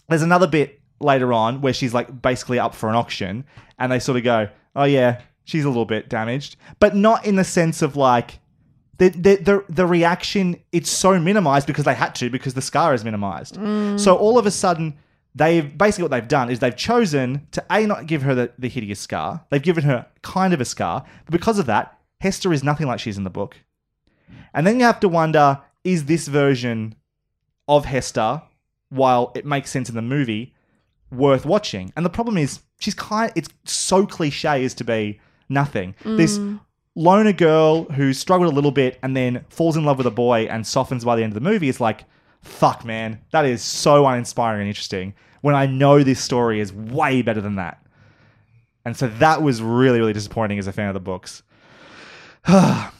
There's another bit later on where she's like basically up for an auction and they sort of go, oh yeah, she's a little bit damaged. But not in the sense of like, the, the, the, the reaction, it's so minimized because they had to, because the scar is minimized. Mm. So all of a sudden, they've basically what they've done is they've chosen to A, not give her the, the hideous scar. They've given her kind of a scar. But because of that, Hester is nothing like she's in the book. And then you have to wonder is this version of Hester, while it makes sense in the movie, worth watching? And the problem is, she's kind it's so cliche as to be nothing. This mm. loner girl who struggled a little bit and then falls in love with a boy and softens by the end of the movie is like, fuck, man, that is so uninspiring and interesting. When I know this story is way better than that. And so that was really, really disappointing as a fan of the books.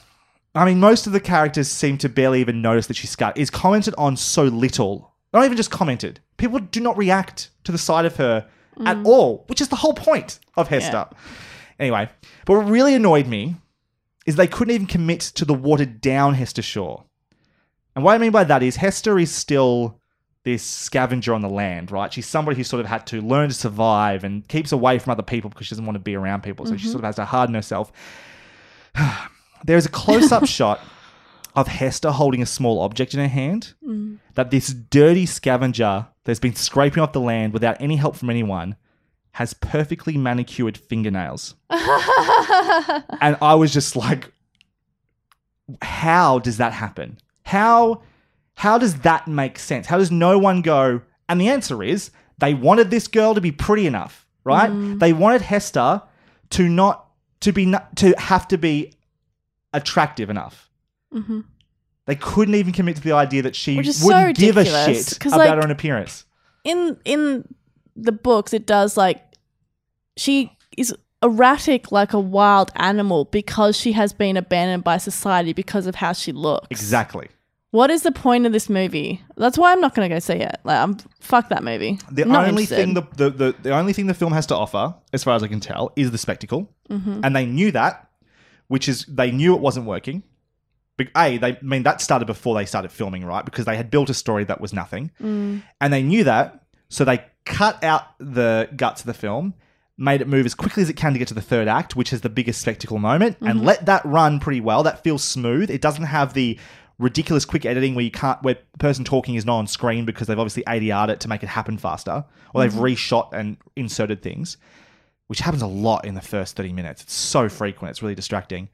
I mean, most of the characters seem to barely even notice that she's scarred. Is commented on so little. Not even just commented. People do not react to the side of her at mm. all, which is the whole point of Hester. Anyway, but what really annoyed me is they couldn't even commit to the watered down Hester Shaw. And what I mean by that is Hester is still this scavenger on the land, right? She's somebody who sort of had to learn to survive and keeps away from other people because she doesn't want to be around people. So she mm-hmm. sort of has to harden herself. There's a close up shot of Hester holding a small object in her hand mm. that this dirty scavenger that's been scraping off the land without any help from anyone has perfectly manicured fingernails. and I was just like, how does that happen? How how does that make sense? How does no one go? And the answer is they wanted this girl to be pretty enough, right? Mm. They wanted Hester to not to be to have to be attractive enough. They couldn't even commit to the idea that she is so wouldn't give a shit about like- her own appearance. in in the books it does like she is erratic like a wild animal because she has been abandoned by society because of how she looks. Exactly. What is the point of this movie? That's why I'm not going to go see it. Like, I'm fuck that movie. The not only interested. thing the, the, the, the only thing the film has to offer, as far as I can tell, is the spectacle. Mm-hmm. And they knew that, which is they knew it wasn't working. But A, they I mean that started before they started filming, right? Because they had built a story that was nothing. Mm. And they knew that, so they cut out the guts of the film, made it move as quickly as it can to get to the third act, which is the biggest spectacle moment, and Mm-hmm. let that run pretty well. That feels smooth. It doesn't have the ridiculous quick editing where you can't where the person talking is not on screen because they've obviously ADR'd it to make it happen faster. Or they've reshot and inserted things. Which happens a lot in the first 30 minutes. It's so frequent, it's really distracting.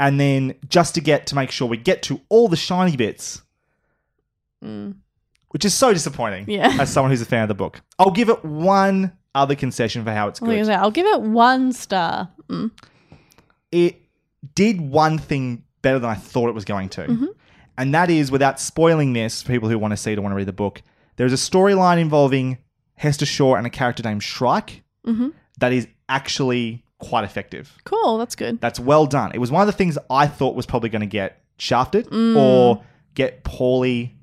And then just to get to make sure we get to all the shiny bits, which is so disappointing Mm. Yeah. as someone who's a fan of the book. I'll give it one other concession for how it's good. I'll give it one star. Mm. It did one thing better than I thought it was going to. Mm-hmm. And that is, without spoiling this for people who want to see it or want to read the book, there's a storyline involving Hester Shaw and a character named Shrike Mm-hmm. That is actually quite effective. Cool, that's good. That's well done. It was one of the things I thought was probably going to get shafted Mm. or get poorly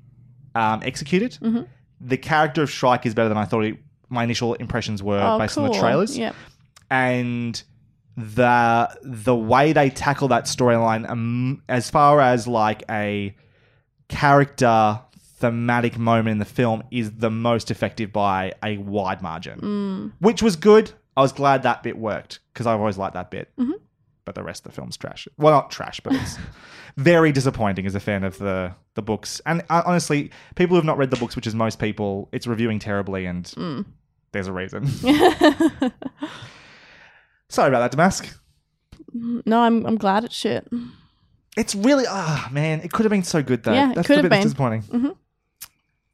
um, executed. Mm-hmm. The character of Shrike is better than I thought it, my initial impressions were oh, based cool. on the trailers. Yep. And the the way they tackle that storyline, um, as far as like a character thematic moment in the film, is the most effective by a wide margin, Mm. which was good. I was glad that bit worked because I've always liked that bit. Mm-hmm. But the rest of the film's trash. Well, not trash, but it's very disappointing as a fan of the the books. And uh, honestly, people who have not read the books, which is most people, it's reviewing terribly, and Mm. there's a reason. Sorry about that, Damask. No, I'm I'm glad it's shit. It's really ah man, it could have been so good though. Yeah, it that's could the have bit that's been. disappointing.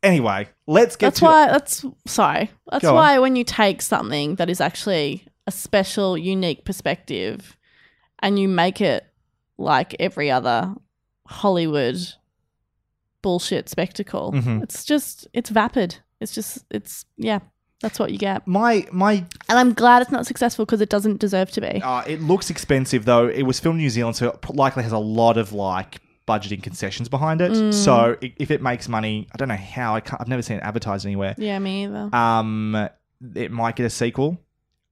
Anyway, let's get to That's to why. That's sorry. That's Go on. why when you take something that is actually a special, unique perspective, and you make it like every other Hollywood bullshit spectacle, Mhm. it's just it's vapid. It's just it's yeah. That's what you get, my my and I'm glad it's not successful because it doesn't deserve to be. uh, it looks expensive though. It was filmed in New Zealand, so it likely has a lot of like budgeting concessions behind it. So i- if it makes money, I don't know how. I can't, I've never seen it advertised anywhere. Yeah, me either. Um, it might get a sequel.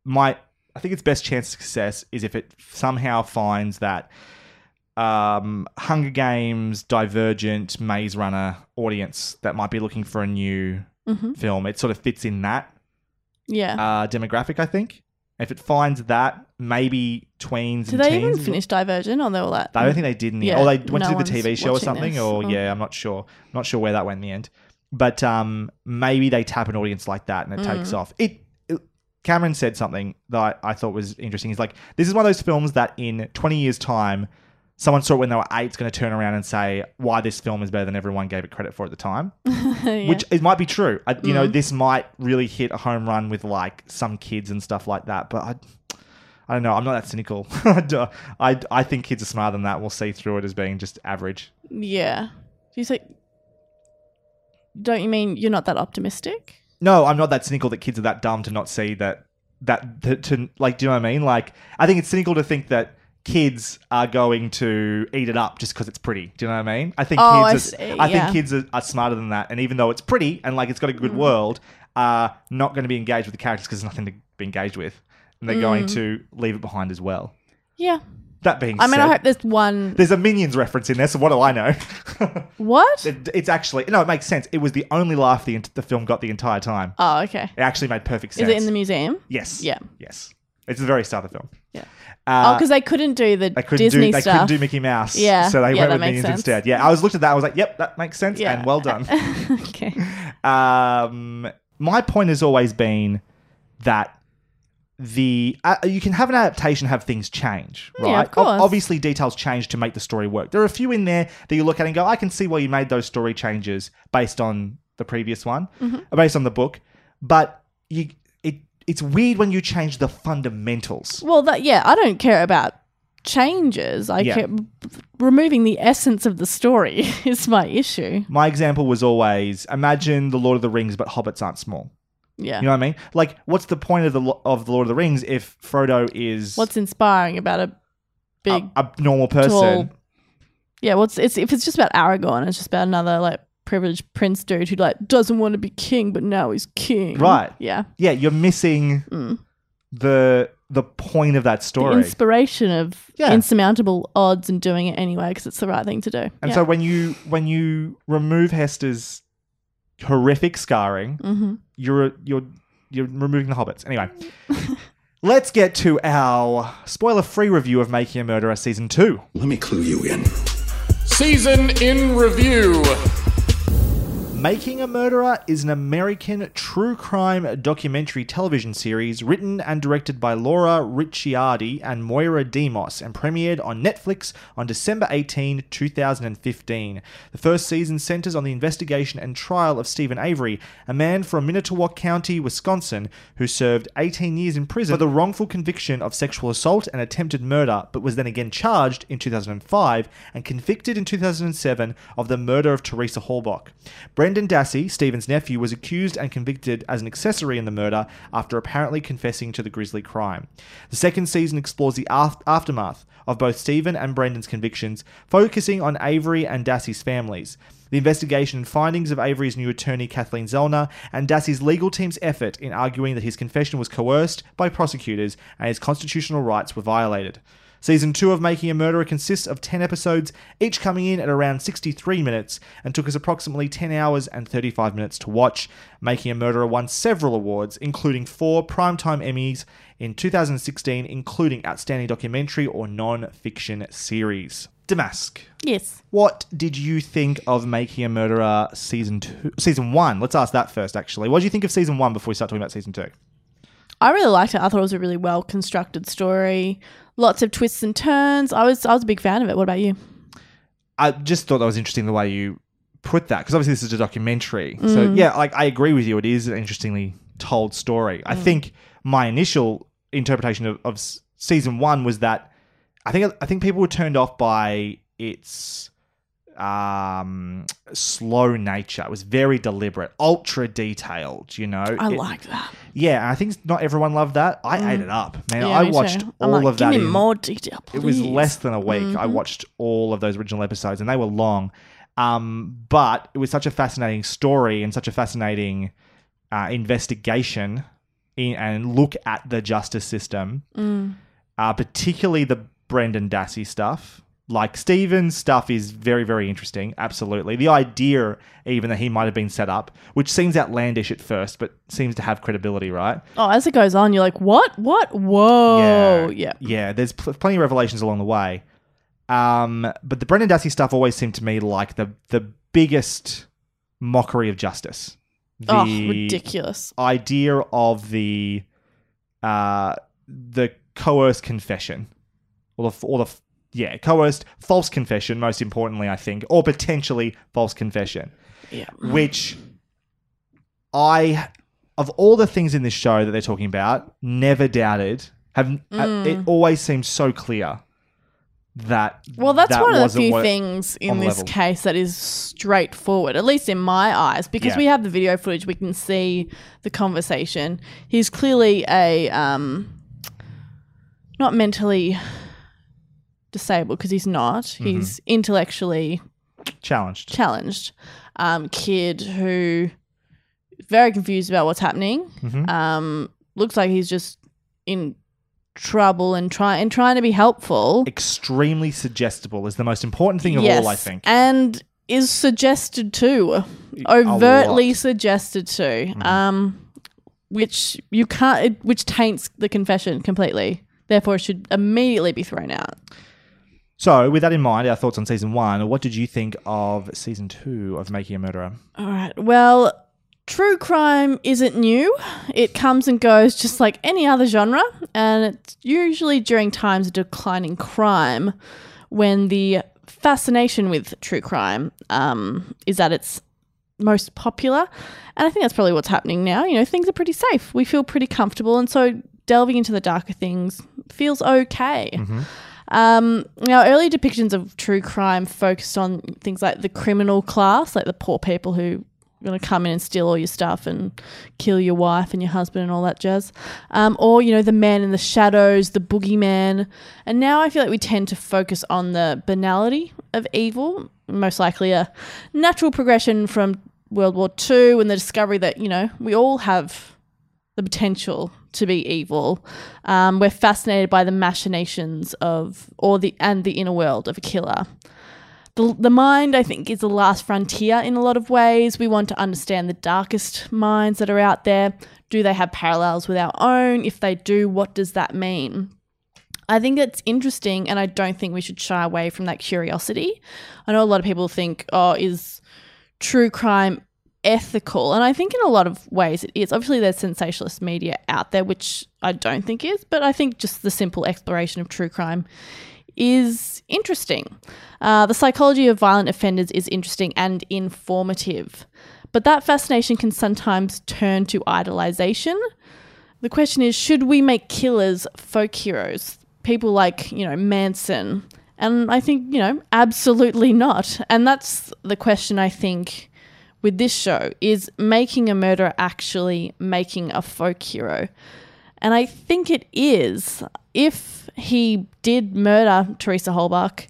Might I think its best chance of success is if it somehow finds that um, Hunger Games, Divergent, Maze Runner audience that might be looking for a new Mhm. film. It sort of fits in that Yeah. uh, demographic, I think. If it finds that, maybe tweens Did and they even finish Divergent or they were like, I don't think they did in the Yeah, end. Or they went no to the TV show or something. this. Or Oh. yeah, I'm not sure. Not sure where that went in the end. But um, maybe they tap an audience like that and it takes Mm. off. It, it- Cameron said something that I, I thought was interesting. He's like, this is one of those films that in 20 years' time, someone saw it when they were eight is going to turn around and say why this film is better than everyone gave it credit for at the time. Yeah. Which it might be true. I, you Mm. know, this might really hit a home run with like some kids and stuff like that. But I, I don't know. I'm not that cynical. I, I, I think kids are smarter than that. We'll see through it as being just average. Yeah. Do you say? Don't you mean you're not that optimistic? No, I'm not that cynical that kids are that dumb to not see that that to, to like. Do you know what I mean? Like, I think it's cynical to think that kids are going to eat it up just because it's pretty. Do you know what I mean? I think Oh, I kids. Are, see, eh, I yeah. think kids are, are smarter than that, and even though it's pretty and like it's got a good mm. world, are not going to be engaged with the characters because there's nothing to be engaged with, and they're going to leave it behind as well. Yeah. That being said. I mean, said, I hope there's one. there's a Minions reference in there, so what do I know? What? It- it's actually no, it makes sense. It was the only laugh the the film got the entire time. Oh, okay. It actually made perfect sense. Is sense. it in the museum? Yes. Yeah. Yes. It's the very start of the film. Yeah. Uh, oh, because they couldn't do the they couldn't Disney do they stuff. couldn't do Mickey Mouse. Yeah. So they Yeah, went that with makes Minions sense. instead. Yeah. I was looked at that. I was like, yep, that makes sense. Yeah. And well done. okay. um, my point has always been that the uh, you can have an adaptation have things change right Yeah, of course. obviously details change to make the story work there are a few in there that you look at and go i can see why you made those story changes based on the previous one Mm-hmm. based on the book but you it it's weird when you change the fundamentals Well, that yeah, I don't care about changes. I Yeah. care removing the essence of the story is my issue. my example was always imagine the lord of the rings but hobbits aren't small Yeah. you know what i mean like what's the point of the of the lord of the rings if frodo is What's inspiring about a big a, a normal person tall- Yeah, what's it's if it's just about Aragorn, it's just about another like privileged prince dude who like doesn't want to be king, but now he's king. Right. Yeah. yeah, you're missing Mm. the the point of that The story. inspiration of Yeah. insurmountable odds and doing it anyway because it's the right thing to do. and yeah. so when you when you remove Hester's horrific scarring, Mhm. you're you're you're removing the hobbits. Anyway, let's get to our spoiler-free review of Making a Murderer season 2. Let me clue you in. Season in review. Making a Murderer is an American true crime documentary television series written and directed by Laura Ricciardi and Moira Demos and premiered on Netflix on December 18, 2015. The first season centers on the investigation and trial of Steven Avery, a man from Manitowoc County, Wisconsin, who served 18 years in prison for the wrongful conviction of sexual assault and attempted murder, but was then again charged in 2005 and convicted in 2007 of the murder of Teresa Halbach. Brendan Dassey, Steven's nephew, was accused and convicted as an accessory in the murder after apparently confessing to the grisly crime. The second season explores the af- aftermath of both Steven and Brendan's convictions, focusing on Avery and Dassey's families. The investigation and findings of Avery's new attorney Kathleen Zellner and Dassey's legal team's effort in arguing that his confession was coerced by prosecutors and his constitutional rights were violated. Season 2 of Making a Murderer consists of 10 episodes, each coming in at around 63 minutes, and took us approximately 10 hours and 35 minutes to watch. Making a Murderer won several awards, including four Primetime Emmys in 2016, including Outstanding Documentary or Non Fiction Series. Damask, Yes. what did you think of Making a Murderer season two, season one? Let's ask that first. Actually, what did you think of season one before we start talking about season two? I really liked it. I thought it was a really well constructed story. Lots of twists and turns. I was I was a big fan of it. What about you? I just thought that was interesting the way you put that because obviously this is a documentary. So mm. yeah, like I agree with you. It is an interestingly told story. I mm. think my initial interpretation of, of season one was that I think I think people were turned off by its um, slow nature. It was very deliberate, ultra detailed. You know, I It- like that. Yeah, I think not everyone loved that. I ate it up, man. Yeah, I too. watched I'm all like, of Give that. me in- more detail, Please. it was less than a week. Mm-hmm. I watched all of those original episodes, and they were long. Um, but it was such a fascinating story and such a fascinating uh, investigation in, and look at the justice system, Mm. uh, particularly the Brendan Dassey stuff. Like Steven's stuff is very, very interesting. Absolutely, the idea even that he might have been set up, which seems outlandish at first, but seems to have credibility, right? Oh, as it goes on, you're like, what? What? Whoa. Yeah. yeah. There's pl- plenty of revelations along the way. Um, but the Brendan Dassey stuff always seemed to me like the the biggest mockery of justice. The Oh, ridiculous. idea of the uh the coerced confession, or the or the yeah coerced false confession. Most importantly, I think, or potentially false confession Yeah. which I, of all the things in this show that they're talking about, never doubted. Have uh, it always seems so clear that Well, that's that one of the few things in this level. case that is straightforward, at least in my eyes, because Yeah. we have the video footage, we can see the conversation. He's clearly a um, not mentally disabled because he's not. Mm-hmm. He's intellectually challenged. challenged um, kid who very confused about what's happening. Mhm. Um, looks like he's just in trouble and trying and trying to be helpful. Extremely suggestible is the most important thing of all, I think. and is suggested to, overtly. Mm-hmm. suggested to, um, which you can't, it, which taints the confession completely. Therefore, it should immediately be thrown out. So, with that in mind, our thoughts on season one. What did you think of season two of Making a Murderer? All right. Well, true crime isn't new. It comes and goes just like any other genre, and it's usually during times of declining crime when the fascination with true crime um, is at its most popular. And I think that's probably what's happening now. You know, things are pretty safe. We feel pretty comfortable, and so delving into the darker things feels okay. Um, now, early depictions of true crime focused on things like the criminal class, like the poor people who going to come in and steal all your stuff and kill your wife and your husband and all that jazz. Um, or, you know, the man in the shadows, the boogeyman. And now I feel like we tend to focus on the banality of evil, most likely a natural progression from World War II and the discovery that, you know, we all have the potential to be evil. Um, we're fascinated by the machinations of, or the and the inner world of a killer. The, the mind, I think, is the last frontier in a lot of ways. We want to understand the darkest minds that are out there. Do they have parallels with our own? If they do, what does that mean? I think it's interesting, and I don't think we should shy away from that curiosity. I know a lot of people think, oh, is true crime ethical? And I think in a lot of ways it is. Obviously, there's sensationalist media out there, which I don't think is, but I think just the simple exploration of true crime is interesting. Uh, the psychology of violent offenders is interesting and informative, but that fascination can sometimes turn to idolization. The question is should we make killers folk heroes? People like, you know, Manson. And I think, you know, absolutely not. And that's the question I think with this show is making a murderer actually making a folk hero? And I think it is. If he did murder Teresa Halbach,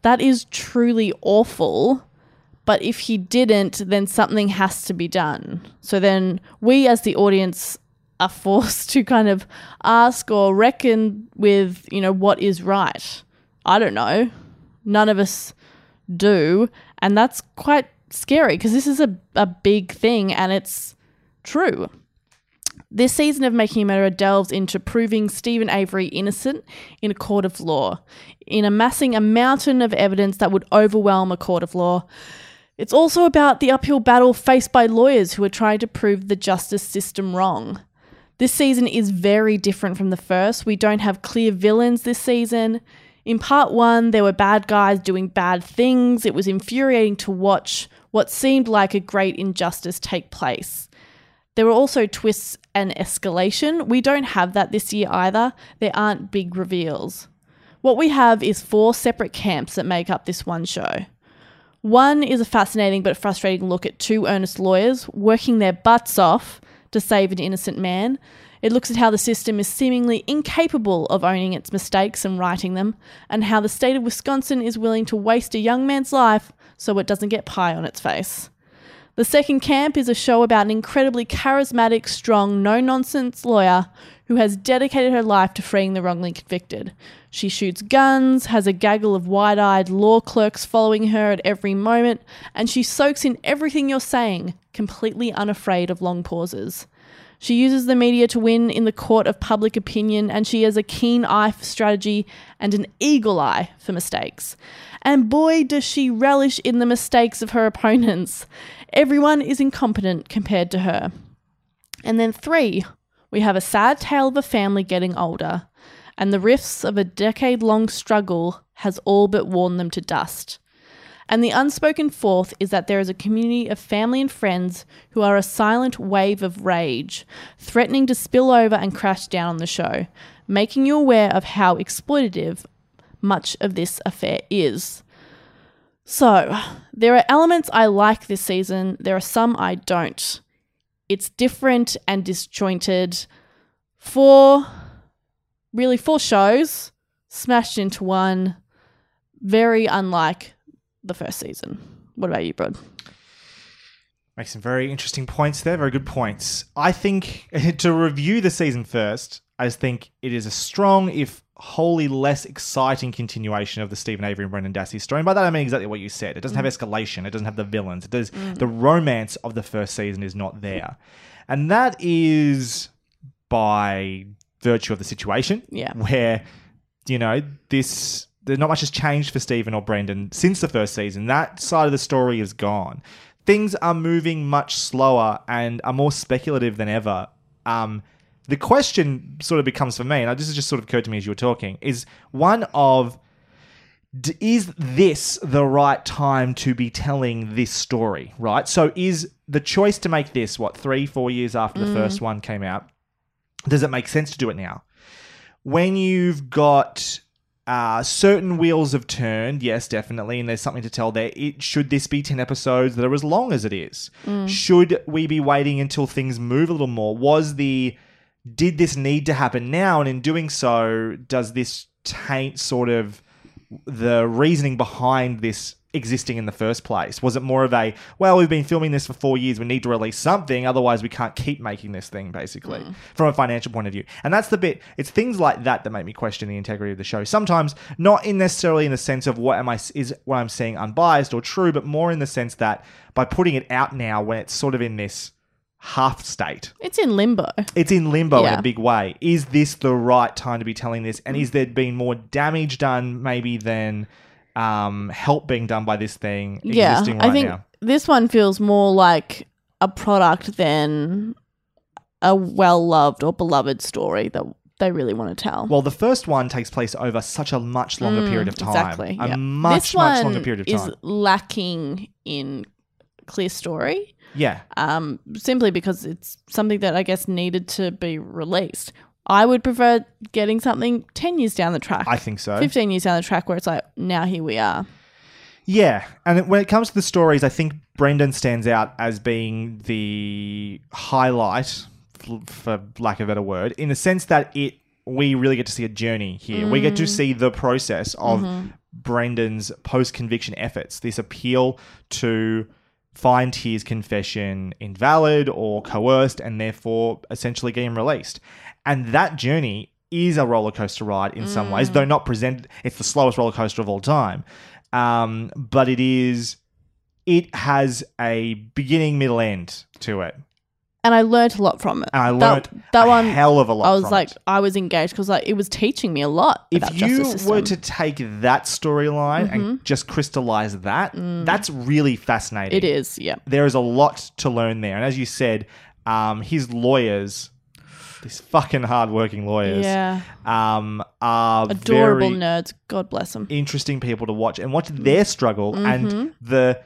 that is truly awful. But if he didn't, then something has to be done. So then we, as the audience, are forced to kind of ask or reckon with, you know, what is right. I don't know. None of us do. And that's quite scary because this is a, a big thing and it's true. This season of Making a Murderer delves into proving Steven Avery innocent in a court of law, in amassing a mountain of evidence that would overwhelm a court of law. It's also about the uphill battle faced by lawyers who are trying to prove the justice system wrong. This season is very different from the first. We don't have clear villains this season. In part one, there were bad guys doing bad things. It was infuriating to watch what seemed like a great injustice take place. There were also twists and escalation. We don't have that this year either. There aren't big reveals. What we have is four separate camps that make up this one show. One is a fascinating but frustrating look at two earnest lawyers working their butts off to save an innocent man. It looks at how the system is seemingly incapable of owning its mistakes and righting them, and how the state of Wisconsin is willing to waste a young man's life so it doesn't get pie on its face. The second camp is a show about an incredibly charismatic, strong, no nonsense lawyer who has dedicated her life to freeing the wrongly convicted. She shoots guns, has a gaggle of wide eyed law clerks following her at every moment, and she soaks in everything you're saying, completely unafraid of long pauses. She uses the media to win in the court of public opinion, and she has a keen eye for strategy and an eagle eye for mistakes. And boy, does she relish in the mistakes of her opponents. Everyone is incompetent compared to her. And then three, we have a sad tale of a family getting older, and the rifts of a decade long struggle has all but worn them to dust. And the unspoken fourth is that there is a community of family and friends who are a silent wave of rage, threatening to spill over and crash down on the show, making you aware of how exploitative much of this affair is. So, there are elements I like this season, there are some I don't. It's different and disjointed. Four, really, four shows smashed into one. Very unlike the first season. What about you, Brod? Make some very interesting points there. Very good points. I think to review the season first, I just think it is a strong, if wholly less exciting continuation of the Steven Avery and Brendan Dassey story. And by that I mean exactly what you said. It doesn't have mm. escalation. It doesn't have the villains. It does mm. the romance of the first season is not there, and that is by virtue of the situation. Yeah. where you know this. There's not much has changed for Steven or Brendan since the first season. That side of the story is gone. Things are moving much slower and are more speculative than ever. Um, the question sort of becomes for me, and this has just sort of occurred to me as you were talking, is one of d- is this the right time to be telling this story, right? So is the choice to make this, what, three, four years after the first one came out, does it make sense to do it now? When you've got uh, certain wheels have turned, yes, definitely, and there's something to tell there. It, should this be 10 episodes that are as long as it is? Should we be waiting until things move a little more? Was the did this need to happen now? And in doing so, does this taint sort of the reasoning behind this existing in the first place? Was it more of a, well, we've been filming this for four years, we need to release something, otherwise we can't keep making this thing, basically, mm. from a financial point of view. And that's the bit, it's things like that that make me question the integrity of the show. Sometimes not in necessarily in the sense of what am I, is what I'm saying unbiased or true, but more in the sense that by putting it out now when it's sort of in this half state, It's in limbo. it's in limbo in a big way. Is this the right time to be telling this? And mm. is there been more damage done maybe than um, help being done by this thing Yeah, existing right I think now? this one feels more like a product than a well loved or beloved story that they really want to tell. Well, the first one takes place over such a much longer period of time. Mm, exactly. A yeah. much, this much longer period of time. is lacking in clear story. yeah. um, simply because it's something that I guess needed to be released. I would prefer getting something 10 years down the track. I think so. 15 years down the track where it's like, now here we are. Yeah, and when it comes to the stories, I think Brendan stands out as being the highlight, for lack of a better word, in the sense that it we really get to see a journey here. We get to mm. see the process of mm-hmm. Brendan's post conviction efforts, this appeal to find his confession invalid or coerced, and therefore essentially get him released. And that journey is a roller coaster ride in some ways, though not presented. It's the slowest roller coaster of all time, um, but it is. It has a beginning, middle, end to it, And I learnt a lot from it. and I That- learned that, a one. hell of a lot. I was like, it. I was engaged because like it was teaching me a lot if you were to take that storyline Mm-hmm. and just crystallize that, that's really fascinating. Mm. it is, yeah. There is a lot to learn there, and as you said, um, his lawyers, these fucking hardworking lawyers, Yeah. um, are Adorable nerds. God bless them. interesting people to watch and watch their struggle Mm-hmm. and the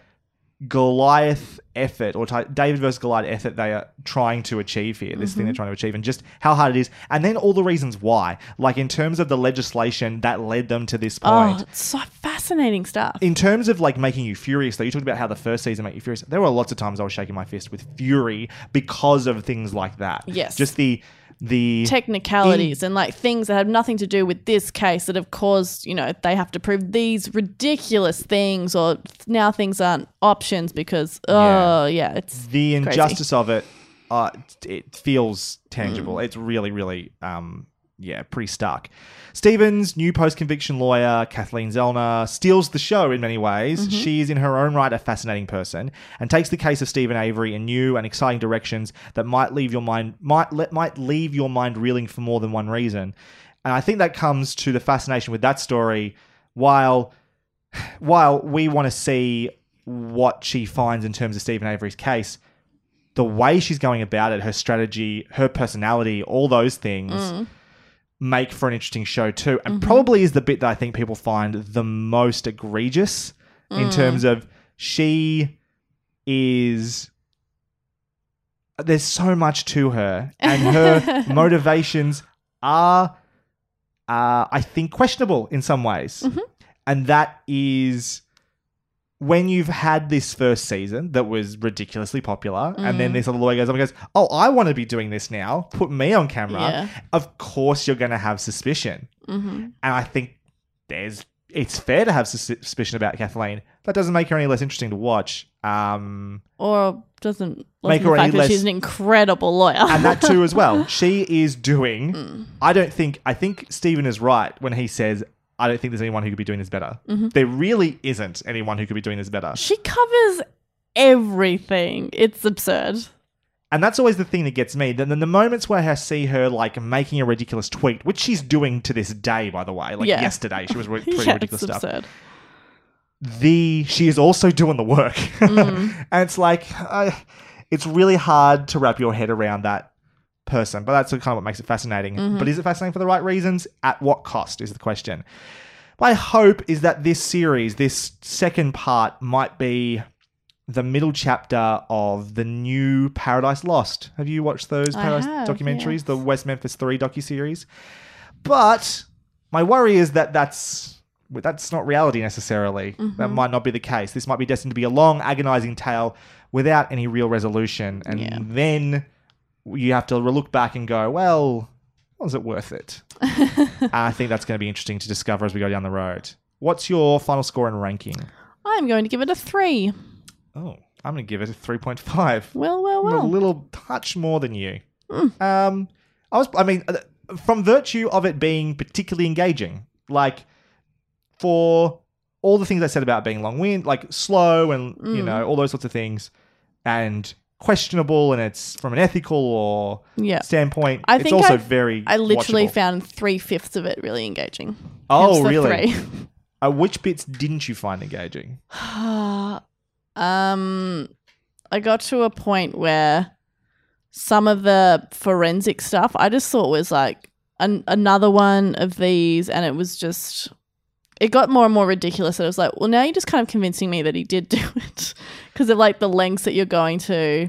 Goliath effort or ti- David versus Goliath effort they are trying to achieve here, this Mm-hmm. thing they're trying to achieve, and just how hard it is, and then all the reasons why, like in terms of the legislation that led them to this point. Oh, point. it's so fascinating. fascinating stuff. in terms of like making you furious, though, you talked about how the first season made you furious. There were lots of times I was shaking my fist with fury because of things like that. Yes. just the the technicalities and like things that have nothing to do with this case that have caused, you know, they have to prove these ridiculous things or now things aren't options because oh yeah, it's the crazy. injustice of it. Uh, it feels tangible. Mm. It's really, really, um, yeah, pretty stark. Stevens, new post conviction lawyer, Kathleen Zellner, steals the show in many ways. Mm-hmm. She is, in her own right, a fascinating person and takes the case of Steven Avery in new and exciting directions that might leave your mind might let might leave your mind reeling for more than one reason. And I think that comes to the fascination with that story. While while we want to see what she finds in terms of Steven Avery's case, the way she's going about it, her strategy, her personality, all those things Mm. Make for an interesting show too. And Mm-hmm. probably is the bit that I think people find the most egregious in Mm. terms of she is there's so much to her and her motivations are uh, I think questionable in some ways. Mm-hmm. And that is when you've had this first season that was ridiculously popular, and Mm. then this other lawyer goes up and goes, Oh, I want to be doing this now. Put me on camera. Yeah. Of course, you're going to have suspicion. Mm-hmm. And I think there's it's fair to have suspicion about Kathleen. That doesn't make her any less interesting to watch. Um, or doesn't Make her any less- she's an incredible lawyer. and that too as well. She is doing. Mm. I don't think. I think Steven is right when he says, "I don't think there's anyone who could be doing this better." Mm-hmm. There really isn't anyone who could be doing this better. she covers everything. It's absurd. And that's always the thing that gets me. Then the moments where I see her like making a ridiculous tweet, which she's doing to this day, by the way. Like Yeah. yesterday, she was re- pretty yeah, ridiculous stuff. absurd. the she is also doing the work Mm. and it's like I, it's really hard to wrap your head around that person but that's kind of what makes it fascinating Mm-hmm. but is it fascinating for the right reasons at what cost is the question my hope is that this series this second part might be the middle chapter of the new paradise lost have you watched those paradise have, documentaries the west memphis 3 docuseries but my worry is that that's that's not reality necessarily. That Mm-hmm. might not be the case. This might be destined to be a long, agonizing tale without any real resolution, and Yeah. then you have to look back and go, "Well, was it worth it?" I think that's going to be interesting to discover as we go down the road. What's your final score and ranking? I'm going to give it a three. Oh, I'm going to give it a three point five. Well, well, I'm a little touch more than you. Mm. Um, I was, I mean, uh, from virtue of it being particularly engaging, like for all the things I said about being long wind, like slow and you Mm. know all those sorts of things, and questionable, and it's from an ethical or Yeah. standpoint. I it's think also I've- very. I literally watchable. found three fifths of it really engaging. Oh, really? Uh, which bits didn't you find engaging? um, I got to a point where some of the forensic stuff I just thought was like an- another one of these, and it was just. It got more and more ridiculous. And it was like, well, now you're just kind of convincing me that he did do it because of like the lengths that you're going to.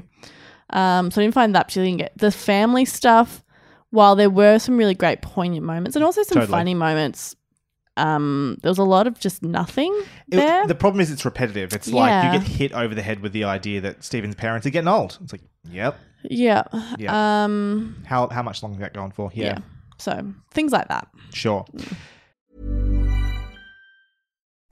Um, so I didn't find that particularly engaging. The family stuff, while there were some really great poignant moments and also some Totally. funny moments, um, there was a lot of just nothing It- there. the problem is it's repetitive. It's like you get hit over the head with the idea that Steven's parents are getting old. It's like, yep. Yeah. Yeah. Um. How how much longer is that going for? Yeah. Yeah, So things like that. sure.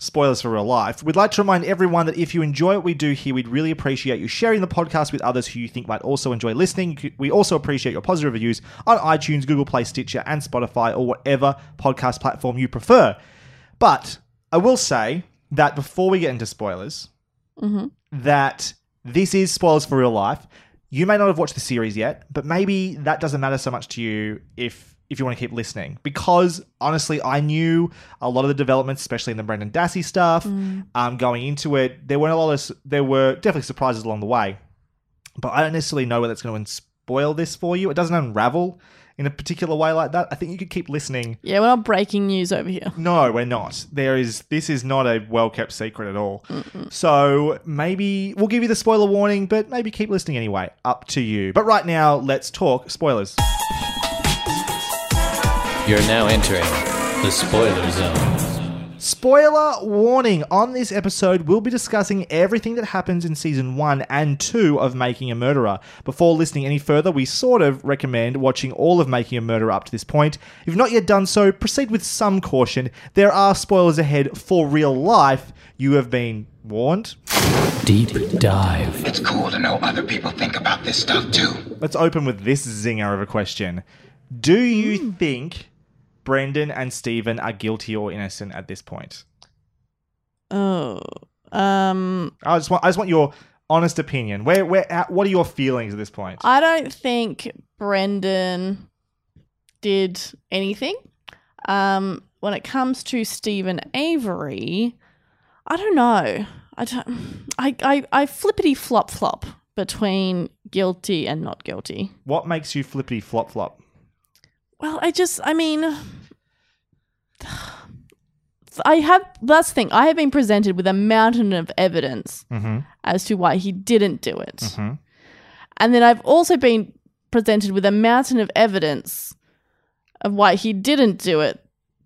spoilers for real life, we'd like to remind everyone that if you enjoy what we do here, we'd really appreciate you sharing the podcast with others who you think might also enjoy listening. We also appreciate your positive reviews on iTunes, Google Play, Stitcher, and Spotify, or whatever podcast platform you prefer. But I will say that before we get into spoilers, mm-hmm. that this is spoilers for real life. You may not have watched the series yet, but maybe that doesn't matter so much to you if if you want to keep listening. Because honestly, I knew a lot of the developments, especially in the Brendan Dassey stuff, um, going into it. There weren't a lot of there were definitely surprises along the way, but I don't necessarily know whether it's going to spoil this for you. It doesn't unravel in a particular way like that. I think you could keep listening Yeah, we're not breaking news over here. no, we're not. There is this is not a well kept secret at all. So maybe we'll give you the spoiler warning, but maybe keep listening anyway. Up to you. But right now, let's talk spoilers. You're now entering the spoiler zone. Spoiler warning on this episode, we'll be discussing everything that happens in season one and two of Making a Murderer. Before listening any further, we sort of recommend watching all of Making a Murderer up to this point. If you've not yet done so, proceed with some caution. There are spoilers ahead for real life. You have been warned. Deep dive. It's cool to know other people think about this stuff too. Let's open with this zinger of a question. Do you hmm. think Brendan and Steven are guilty or innocent at this point? Oh, um, I just want I just want your honest opinion. Where where what are your feelings at this point? I don't think Brendan did anything. Um, when it comes to Steven Avery, I don't know. I don't. I I, I flippity flop flop between guilty and not guilty. What makes you flippity flop flop? Well, I just, I mean, I have, that's the thing, I have been presented with a mountain of evidence Mm-hmm. as to why he didn't do it. Mhm. And then I've also been presented with a mountain of evidence of why he didn't do it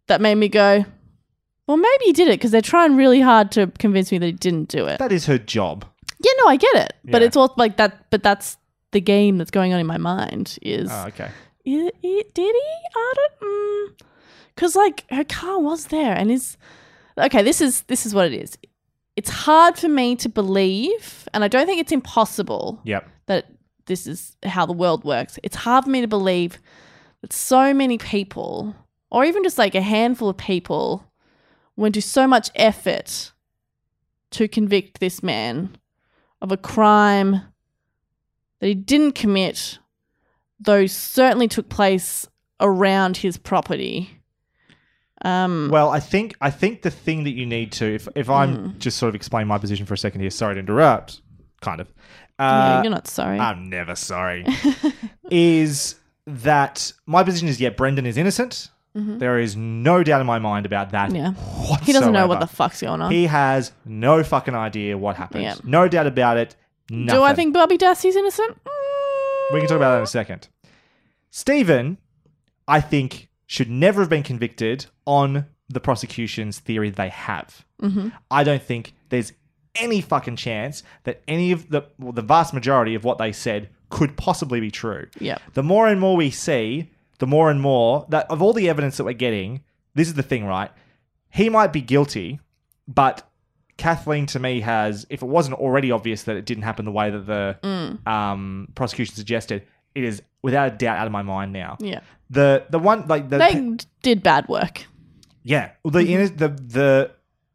that made me go, well, maybe he did it because they're trying really hard to convince me that he didn't do it. That is her job. yeah, no, I get it. But it's all like that, but that's the game that's going on in my mind is. Oh, okay. Did he? I don't. Mm. Because like her car was there, and is okay. This is this is what it is. It's hard for me to believe, and I don't think it's impossible Yep. that this is how the world works. It's hard for me to believe that so many people, or even just like a handful of people, went to so much effort to convict this man of a crime that he didn't commit, though certainly took place around his property. Um, Well, I think I think the thing that you need to, if if I'm Hmm. just sort of explaining my position for a second here, sorry to interrupt, kind of. Uh, you're not sorry. I'm never sorry. is that my position is yeah, Brendan is innocent. There is no doubt in my mind about that. Mm-hmm. yeah, he doesn't know what the fuck's going on. He has no fucking idea what happened. Yeah. No doubt about it. Nothing. Do I think Bobby Dassey's innocent? We can talk about that in a second? Steven, I think, should never have been convicted on the prosecution's theory they have. Mm-hmm. I don't think there's any fucking chance that any of the well, the vast majority of what they said could possibly be true. Yep. The more and more we see, the more and more that of all the evidence that we're getting, this is the thing, right? He might be guilty, but Kathleen to me has, if it wasn't already obvious that it didn't happen the way that the Mm. um, prosecution suggested, it is without a doubt out of my mind now. Yeah. The the one like the They did bad work. yeah. Well, the Mm-hmm. the the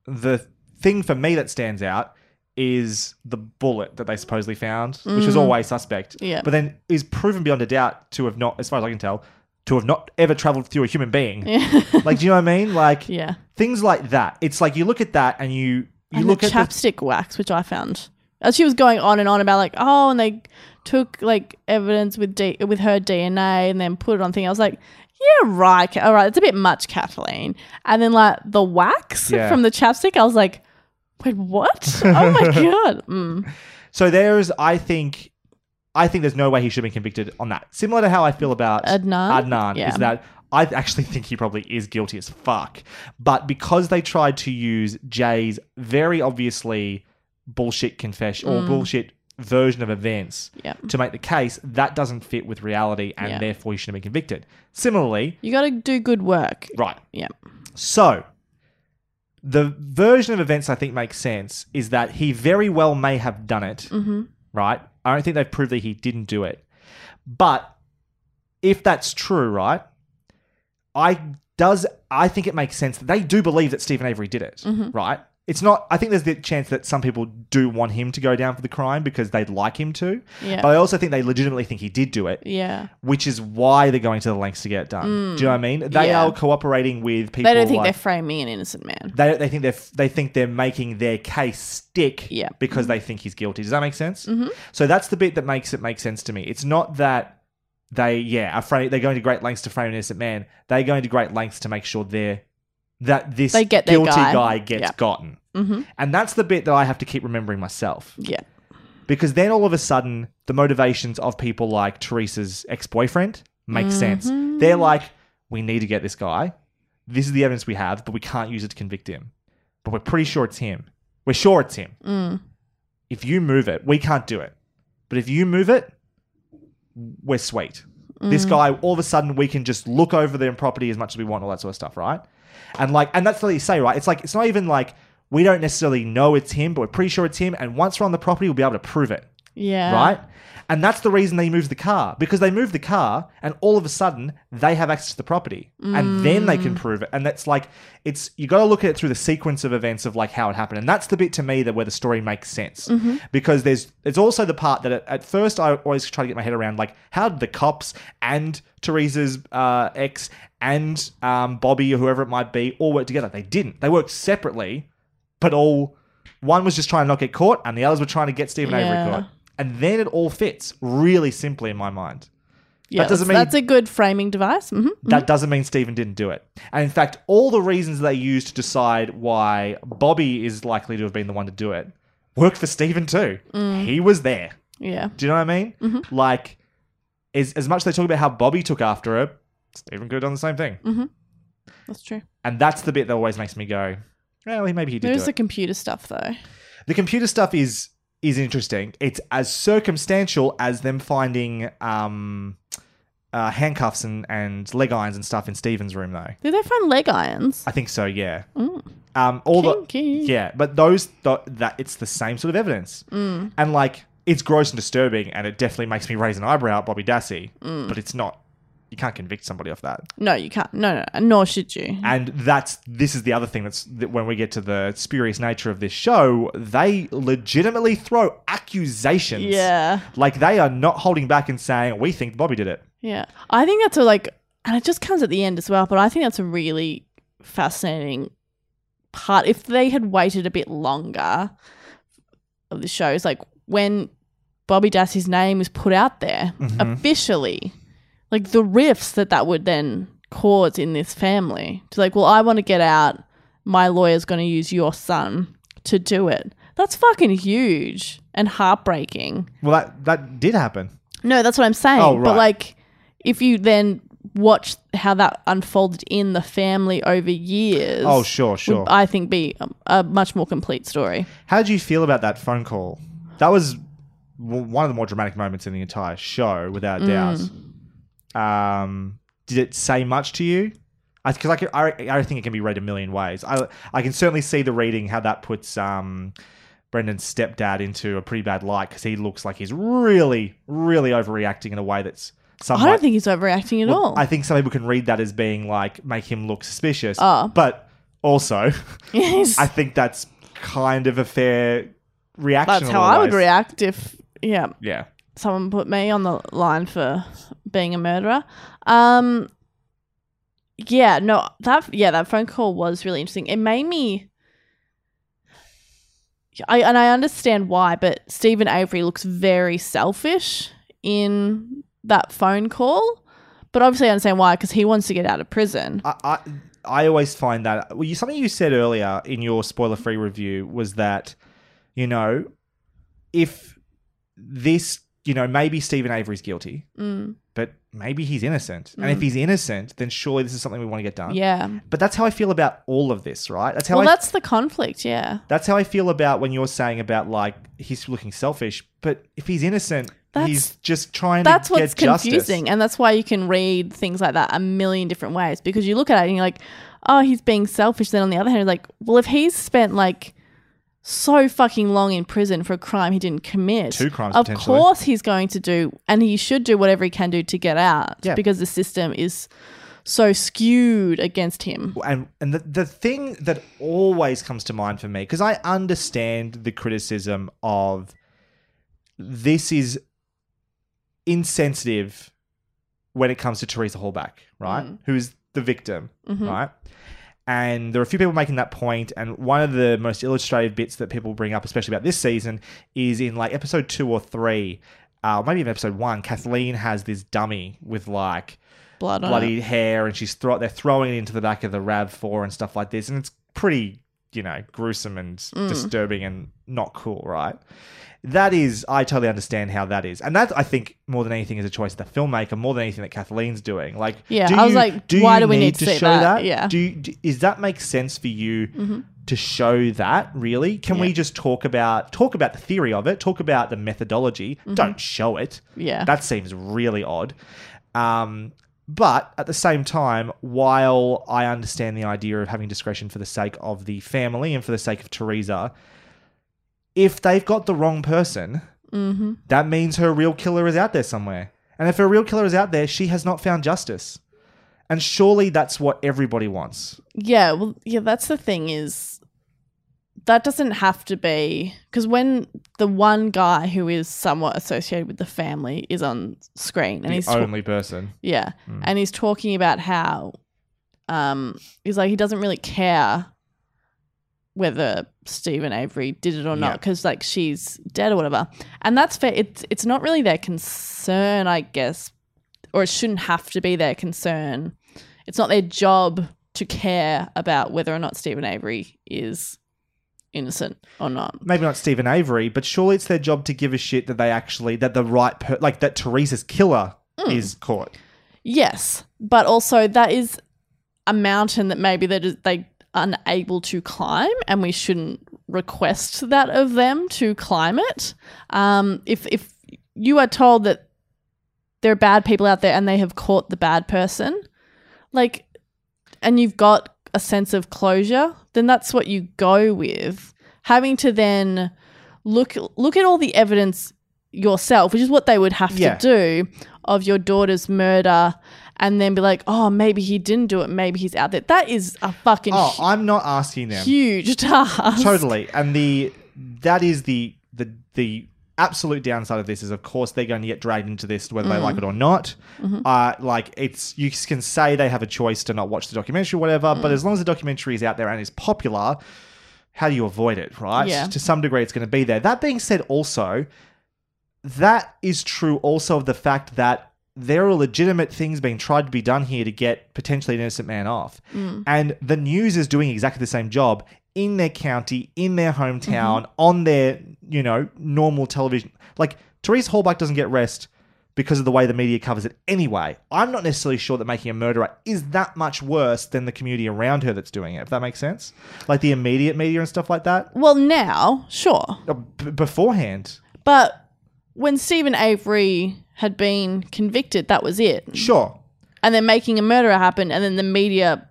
the thing for me that stands out is the bullet that they supposedly found, which was Mm. always suspect. Yeah. But then is proven beyond a doubt to have not, as far as I can tell, to have not ever traveled through a human being. Yeah. Like, do you know what I mean? Like, Yeah. things like that. It's like you look at that and you you and look the at chapstick wax, which I found as she was going on and on about like, oh, and they took like evidence with D- with her DNA and then put it on thing. I was like, yeah, right, all right, it's a bit much, Kathleen. And then like the wax Yeah. from the chapstick, I was like, wait, what? oh my god. Mm. So there's, I think, I think there's no way he should have been convicted on that. Similar to how I feel about Adnan? Adnan Yeah. is that I actually think he probably is guilty as fuck. But because they tried to use Jay's very obviously bullshit confession or bullshit version of events Mm. Yeah. to make the case that doesn't fit with reality and Yeah. therefore you shouldn't be convicted. Similarly, You got to do good work. right. Yeah. So, the version of events I think makes sense is that he very well may have done it, Mm-hmm. right? I don't think they've proved that he didn't do it. But if that's true, right? I does I think it makes sense that they do believe that Steven Avery did it, Mm-hmm. right? It's not. I think there's the chance that some people do want him to go down for the crime because they'd like him to. Yeah. But I also think they legitimately think he did do it Yeah. which is why they're going to the lengths to get it done. Do you know what I mean? They yeah. are cooperating with people. They don't think like, they're framing an innocent man. they they think they're they think they're making their case stick Yeah. because they think he's guilty. Does that make sense? Mm-hmm. So that's the bit that makes it make sense to me. It's not that they yeah are fra- they're going to great lengths to frame an innocent man. They're going to great lengths to make sure they're that this They get guilty guy. guy, gets Yeah. gotten. Mm-hmm. And that's the bit that I have to keep remembering myself Yeah. because then all of a sudden the motivations of people like Teresa's ex-boyfriend make sense. They're like, we need to get this guy. This is the evidence we have, but we can't use it to convict him. But we're pretty sure it's him. We're sure it's him. Mm. If you move it, we can't do it. But if you move it, we're sweet. This mm. guy, all of a sudden, we can just look over their property as much as we want, all that sort of stuff, right? And like, and that's what you say, right? It's like it's not even like we don't necessarily know it's him, but we're pretty sure it's him. And once we're on the property, we'll be able to prove it Yeah. right? And that's the reason they moved the car because they moved the car, and all of a sudden they have access to the property, and then they can prove it. And that's like it's you got to look at it through the sequence of events of like how it happened, and that's the bit to me that where the story makes sense because there's it's also the part that at, at first I always try to get my head around like how did the cops and Teresa's uh, ex and um, Bobby or whoever it might be all work together? They didn't. They worked separately, but all one was just trying to not get caught, and the others were trying to get Steven Yeah. Avery caught. And then it all fits really simply in my mind. Yeah. doesn't that's, mean- that's a good framing device. hmm That doesn't mean Steven didn't do it. And in fact, all the reasons they used to decide why Bobby is likely to have been the one to do it worked for Steven too. Mm. He was there. Yeah. Do you know what I mean? Mm-hmm. Like, as, as much as they talk about how Bobby took after her, Steven could have done the same thing. Mm-hmm. That's true. And that's the bit that always makes me go, well, maybe he did There's the it. computer stuff though. The computer stuff is is interesting. It's as circumstantial as them finding um, uh, handcuffs and, and leg irons and stuff in Steven's room, though. Did they find leg irons? I think so. Yeah. Um, all Kinky. the yeah, but those th- that it's the same sort of evidence, Mm. and like it's gross and disturbing, and it definitely makes me raise an eyebrow at Bobby Dassey. Mm. But it's not. You can't convict somebody off that. No, you can't. No, no, no, nor should you. And that's this is the other thing that's that when we get to the spurious nature of this show, they legitimately throw accusations. Yeah. Like they are not holding back and saying, We think Bobby did it. Yeah. I think that's a like and it just comes at the end as well, but I think that's a really fascinating part. If they had waited a bit longer of the show, is like when Bobby Dassey's name was put out there mm-hmm. officially, like the rifts that that would then cause in this family. To like, well, I want to get out. My lawyer's going to use your son to do it. That's fucking huge and heartbreaking. Well that that did happen. No, that's what I'm saying. Oh, right. But like, if you then watch how that unfolded in the family over years, Oh, sure, would, sure. I think be a, a much more complete story. How did you feel about that phone call? That was one of the more dramatic moments in the entire show, without a doubt. Um, did it say much to you? Because I, can- I, I think it can be read a million ways. I, I can certainly see the reading how that puts um, Brendan's stepdad into a pretty bad light because he looks like he's really, really overreacting in a way that's. Some I don't might- think he's overreacting at well, all. I think some people can read that as being like make him look suspicious. Oh. But also, Yes. I think that's kind of a fair reaction. that's how I would react if, yeah, Yeah. someone put me on the line for being a murderer. Um, yeah, no, that yeah, that phone call was really interesting. It made me. I and I understand why, but Steven Avery looks very selfish in that phone call. But obviously, I understand why because he wants to get out of prison. I, I I always find that well, you, something you said earlier in your spoiler-free review was that you know if this you know, maybe Steven Avery's guilty, Mm. but maybe he's innocent. And if he's innocent, then surely this is something we want to get done. Yeah. But that's how I feel about all of this, right? That's how Well, I that's the conflict. Yeah. that's how I feel about when you're saying about like he's looking selfish. But if he's innocent, That's- he's just trying That's to what's get justice. confusing, and that's why you can read things like that a million different ways because you look at it and you're like, oh, he's being selfish. Then on the other hand, you're like, well, if he's spent like so fucking long in prison for a crime he didn't commit, Two crimes, of course he's going to do, and he should do whatever he can do to get out Yeah. because the system is so skewed against him. and and the, the thing that always comes to mind for me because i understand the criticism of this is insensitive when it comes to teresa halbach right Mm. who is the victim Mhm. right and there are a few people making that point and one of the most illustrative bits that people bring up especially about this season is in like episode two or three uh, maybe even episode one kathleen has this dummy with like Blood bloody it. hair and she's they're throwing it into the back of the rav4 and stuff like this and it's pretty you know gruesome and Mm. disturbing and not cool right that is i totally understand how that is and that i think more than anything is a choice of the filmmaker more than anything that kathleen's doing like Yeah, do I was you- like, why do we need to see show that? Yeah. do you, do, is that make sense for you Mhm. to show that really can we just talk about talk about the theory of it talk about the methodology Mhm. don't show it Yeah. that seems really odd um, but at the same time, while I understand the idea of having discretion for the sake of the family and for the sake of Teresa, if they've got the wrong person, hmm that means her real killer is out there somewhere. And if her real killer is out there, she has not found justice. And surely that's what everybody wants. Yeah, well, yeah, that's the thing is that doesn't have to be because when the one guy who is somewhat associated with the family is on screen and the he's ta- only person. yeah, Mm. and he's talking about how um he's like he doesn't really care whether Steven Avery did it or not because like she's dead or whatever, and that's fair. It's it's not really their concern, I guess, or it shouldn't have to be their concern. It's not their job to care about whether or not Steven Avery is innocent or not. Maybe not Steven Avery, but surely it's their job to give a shit that they actually, that the right, per- like that Teresa's killer Mm. is caught. Yes, but also that is a mountain that maybe they're just, they unable to climb, and we shouldn't request that of them to climb it. Um, if if you are told that there are bad people out there and they have caught the bad person, like, and you've got a sense of closure, then that's what you go with. Having to then look look at all the evidence yourself, which is what they would have Yeah. to do of your daughter's murder, and then be like, oh, maybe he didn't do it, maybe he's out there. That is a fucking Oh, I'm not asking them. huge task. totally and the that is the the the absolute downside of this is of course they're going to get dragged into this whether they like it or not Mhm. uh like it's you can say they have a choice to not watch the documentary or whatever but Mm. as long as the documentary is out there and is popular how do you avoid it right Yeah. to some degree it's going to be there that being said also that is true also of the fact that there are legitimate things being tried to be done here to get potentially an innocent man off. Mm. And the news is doing exactly the same job in their county, in their hometown, Mm-hmm. on their, you know, normal television. Like Therese Halbach doesn't get rest because of the way the media covers it anyway. I'm not necessarily sure that making a murderer is that much worse than the community around her that's doing it, if that makes sense. Like the immediate media and stuff like that. Well, now, sure. Uh, b- beforehand, But when Steven Avery had been convicted, that was it. sure. And then making a murderer happen, and then the media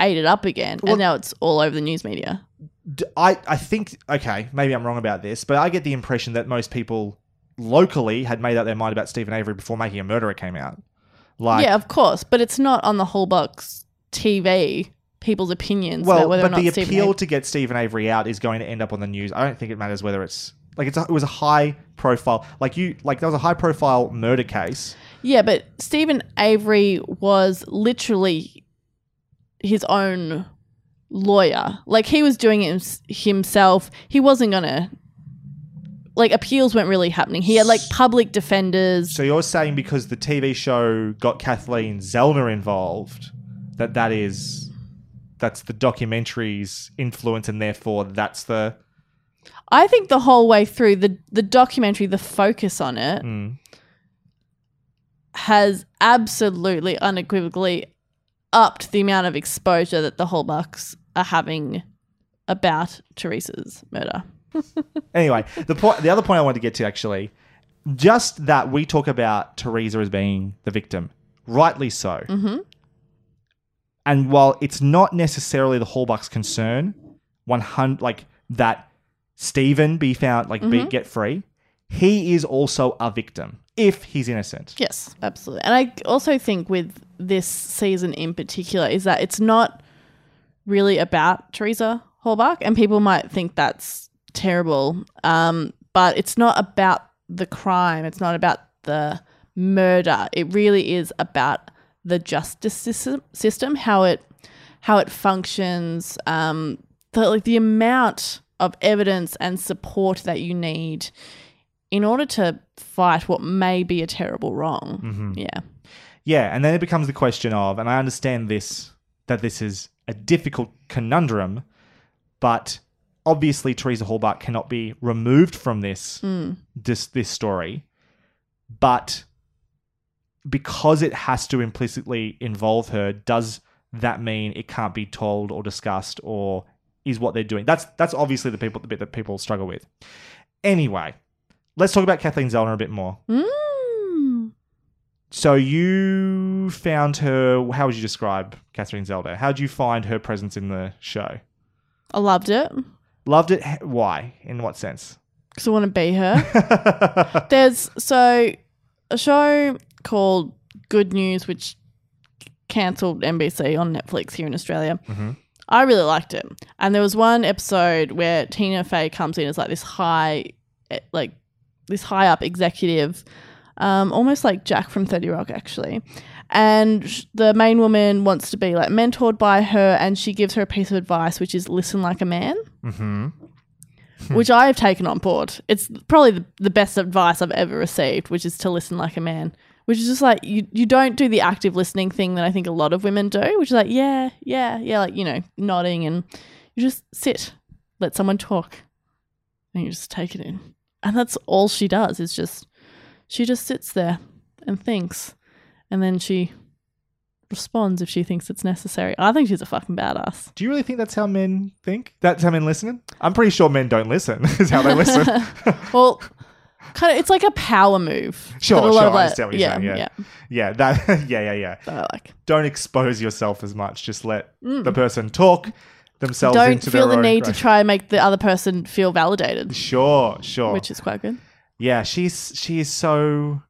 ate it up again. Well- and now it's all over the news media. I, I think okay maybe i'm wrong about this but i get the impression that most people locally had made up their mind about steven avery before making a murderer came out like yeah, of course. But it's not on the whole box TV, people's opinions well about whether or but the Steven appeal Avery- to get steven avery out is going to end up on the news i don't think it matters whether it's like it's a, it was a high profile like you like there was a high profile murder case Yeah, but Steven Avery was literally his own lawyer. Like he was doing it himself. He wasn't gonna like appeals weren't really happening. He had like public defenders. so you're saying because the tv show got kathleen zellner involved that that is that's the documentary's influence and therefore that's the I think the whole way through the the documentary, the focus on it Mm. has absolutely unequivocally upped the amount of exposure that the Halbachs are having about Teresa's murder. Anyway, the point, the other point I wanted to get to actually, just that we talk about Teresa as being the victim, rightly so. Mm-hmm. And while it's not necessarily the Halbachs' concern, one hundred like that Steven be found like be Mhm. get free, he is also a victim if he's innocent. Yes, absolutely. And I also think with this season in particular is that it's not really about Teresa Halbach, and people might think that's terrible. Um, but it's not about the crime. It's not about the murder. It really is about the justice system, system how it how it functions, um, the like the amount of evidence and support that you need in order to fight what may be a terrible wrong. Mhm. Yeah. Yeah, and then it becomes the question of, and I understand this that this is a difficult conundrum, but obviously Teresa Halbach cannot be removed from this Mm. this this story, but because it has to implicitly involve her, does that mean it can't be told or discussed or is what they're doing? That's that's obviously the people the bit that people struggle with. Anyway, let's talk about Kathleen Zellner a bit more. Mm. So you found her. How would you describe Catherine Zelda? How did you find her presence in the show? I loved it Loved it. Why? In what sense? because I want to be her. There's so a show called Good News, which cancelled NBC on Netflix here in Australia. Mhm. I really liked it, and there was one episode where Tina Fey comes in as like this high, eh, like this high up executive, um, almost like Jack from Thirty Rock, actually. And sh- the main woman wants to be like mentored by her, and she gives her a piece of advice, which is listen like a man Mm-hmm. which I have taken on board. It's probably the, the best advice I've ever received, which is to listen like a man. Which is just like you you don't do the active listening thing that I think a lot of women do, which is like, yeah, yeah, yeah, like, you know, nodding and you just sit, let someone talk, and you just take it in. And that's all she does is just she just sits there and thinks. And then she responds if she thinks it's necessary. I think she's a fucking badass. Do you really think that's how men think? That's how men listen? I'm pretty sure men don't listen. is how they listen. well, kind of, it's like a power move. Sure, that a lot sure. I understand what you're yeah, saying. Yeah, yeah. yeah, that. Yeah, yeah, yeah. That I like. Don't expose yourself as much. Just let Mm. the person talk themselves Don't feel the need to try and make the other person feel validated, Sure, sure. which is quite good. Yeah, she's she is so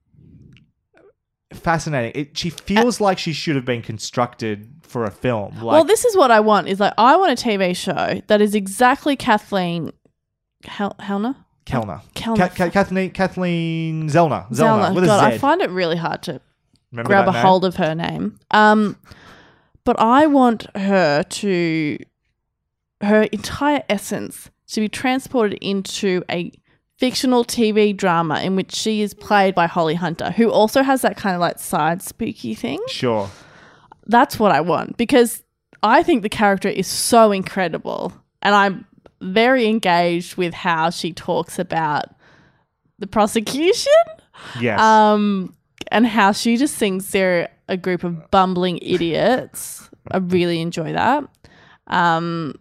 fascinating. It, she feels like she should have been constructed for a film. Like, well, this is what I want. Is like I want a TV show that is exactly Kathleen Hel- Helner. Kellner, Kellner. Ka- Ka- Kathleen Kathleen Zellner, Zellner, Zellner. with a God, Z. I find it really hard to Remember grab that a name? hold of her name. Um, but I want her to her entire essence to be transported into a fictional TV drama in which she is played by Holly Hunter, who also has that kind of like side spooky thing. Sure. That's what I want because I think the character is so incredible, and I'm very engaged with how she talks about the prosecution. Yes. Um, and how she just thinks they're a group of bumbling idiots. I really enjoy that. Um,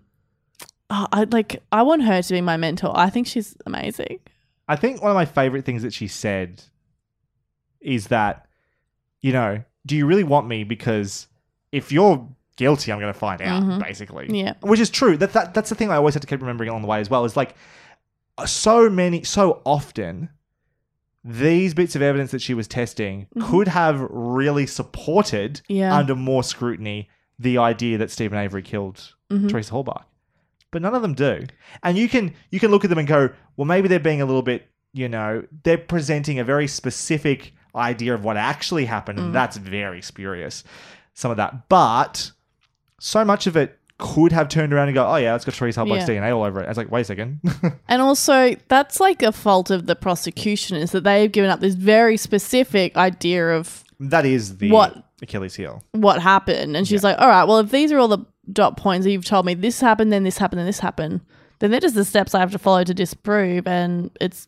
oh, I like. I want her to be my mentor. I think she's amazing. I think one of my favorite things that she said is that, you know, do you really want me? Because if you're guilty, I'm going to find out, Mhm. basically. Yeah. Which is true. That, that That's the thing I always have to keep remembering along the way as well. Is like, so many, so often, these bits of evidence that she was testing Mhm. could have really supported Yeah. under more scrutiny the idea that Steven Avery killed Mhm. Teresa Halbach. But none of them do. And you can you can look at them and go, well, maybe they're being a little bit, you know, they're presenting a very specific idea of what actually happened, and Mm. that's very spurious. Some of that, but so much of it could have turned around and go, oh yeah, it's got Teresa Halbach's Yeah. DNA all over it. I was like, wait a second. And also, that's like a fault of the prosecution is that they've given up this very specific idea of that is the What? Achilles heel. what happened. And she's like, all right, well, if these are all the dot points that you've told me, this happened, then this happened, then this happened, then they're just the steps I have to follow to disprove. And it's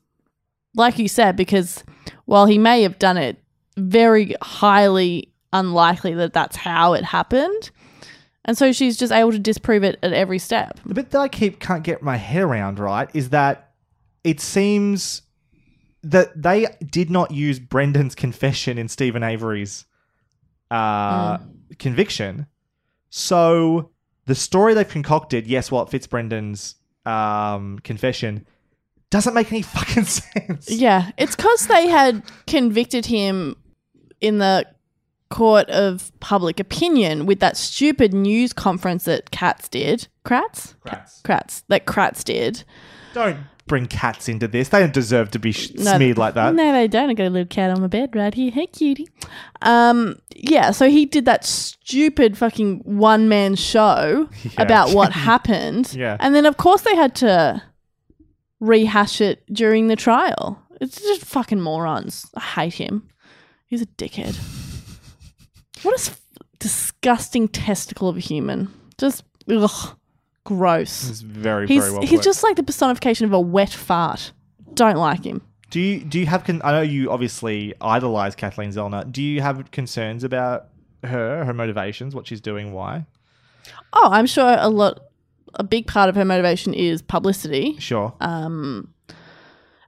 like you said, because while he may have done it, very highly unlikely that that's how it happened. And so she's just able to disprove it at every step. The bit that I keep can't get my head around, right, is that it seems that they did not use Brendan's confession in Steven Avery's uh, conviction. So the story they've concocted, yes, well, it fits Brendan's um, confession, doesn't make any fucking sense. Yeah, it's because they had convicted him in the court of public opinion with that stupid news conference that Katz did. Kratz? Kratz. Kratz. That Kratz did. Don't bring cats into this. They don't deserve to be sh- No, smeared like that. No, they don't. I got a little cat on my bed right here. Hey, cutie. Um, yeah, so he did that stupid fucking one man show Yeah. about what happened. Yeah. And then, of course, they had to rehash it during the trial. It's just fucking morons. I hate him. He's a dickhead. What a s- disgusting testicle of a human. Just, ugh, gross. It's very, He's, very well he's put. just like the personification of a wet fart. Don't like him. Do you do you have? Con- I know you obviously idolize Kathleen Zellner. Do you have concerns about her, her motivations, what she's doing, why? Oh, I'm sure a lot, a big part of her motivation is publicity. Sure. Um,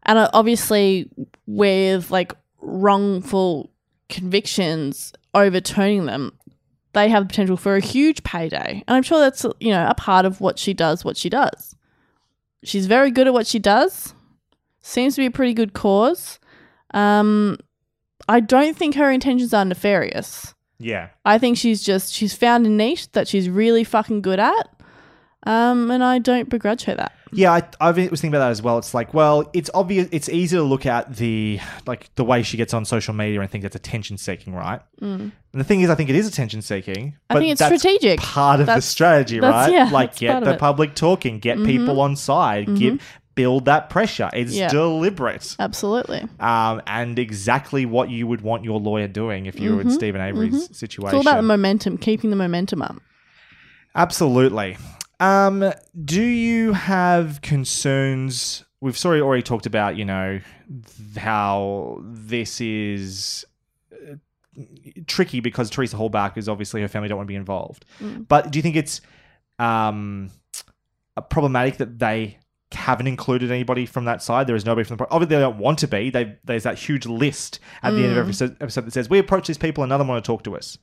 and uh, obviously, with like wrongful convictions, overturning them, they have the potential for a huge payday. And I'm sure that's you know a part of what she does. What she does, she's very good at what she does. Seems to be a pretty good cause. Um, I don't think her intentions are nefarious. yeah. I think she's just she's found a niche that she's really fucking good at. Um, and I don't begrudge her that. Yeah, I, I was thinking about that as well. It's like, well, it's obvious. It's easy to look at the like the way she gets on social media and think that's attention seeking, right? Mm. And the thing is, I think it is attention seeking. I think it's strategic. Part of the strategy, that's- right? yeah, like get the public talking, get Mhm. people on side, Mhm. give build that pressure. It's Yeah. deliberate. Absolutely. Um, and exactly what you would want your lawyer doing if you were in Mhm, Steven Avery's situation. It's all about the momentum, keeping the momentum up. Absolutely. Um, do you have concerns? We've sorry already talked about, you know, how this is uh, tricky because Teresa Halbach is obviously her family don't want to be involved. Mm. But do you think it's um, problematic that they haven't included anybody from that side? There is nobody from the. Obviously, they don't want to be. They there's that huge list at the end of every Mm. episode, episode that says we approach these people and none of them want to talk to us.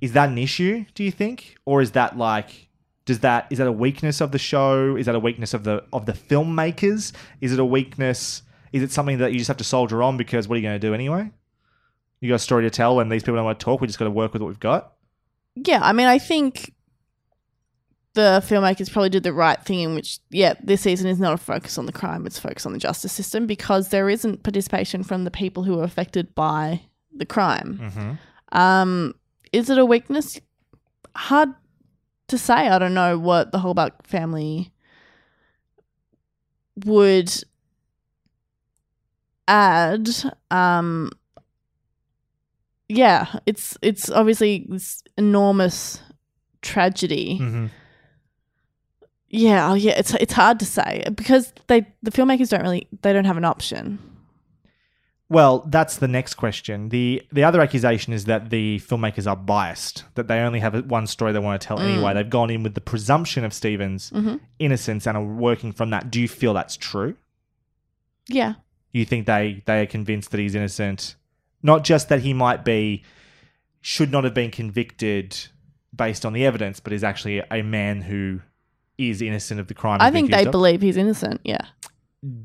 Is that an issue? Do you think, or is that like? Does that is that a weakness of the show? Is that a weakness of the of the filmmakers? Is it a weakness? Is it something that you just have to soldier on because what are you going to do anyway? You got a story to tell, and these people don't want to talk. We just got to work with what we've got. Yeah, I mean, I think the filmmakers probably did the right thing in which, yeah, this season is not a focus on the crime, it's focus on the justice system because there isn't participation from the people who are affected by the crime. Mm-hmm. Um, is it a weakness? Hard to say. I don't know what the Halbach family would add. Um, yeah, it's it's obviously this enormous tragedy. Mm-hmm. Yeah, oh yeah, it's it's hard to say because they the filmmakers don't really they don't have an option. Well, that's the next question. the The other accusation is that the filmmakers are biased; that they only have one story they want to tell Mm. anyway. They've gone in with the presumption of Steven's Mhm. innocence and are working from that. Do you feel that's true? Yeah. You think they they are convinced that he's innocent, not just that he might be should not have been convicted based on the evidence, but is actually a man who is innocent of the crime. I think they believe he's innocent. Yeah.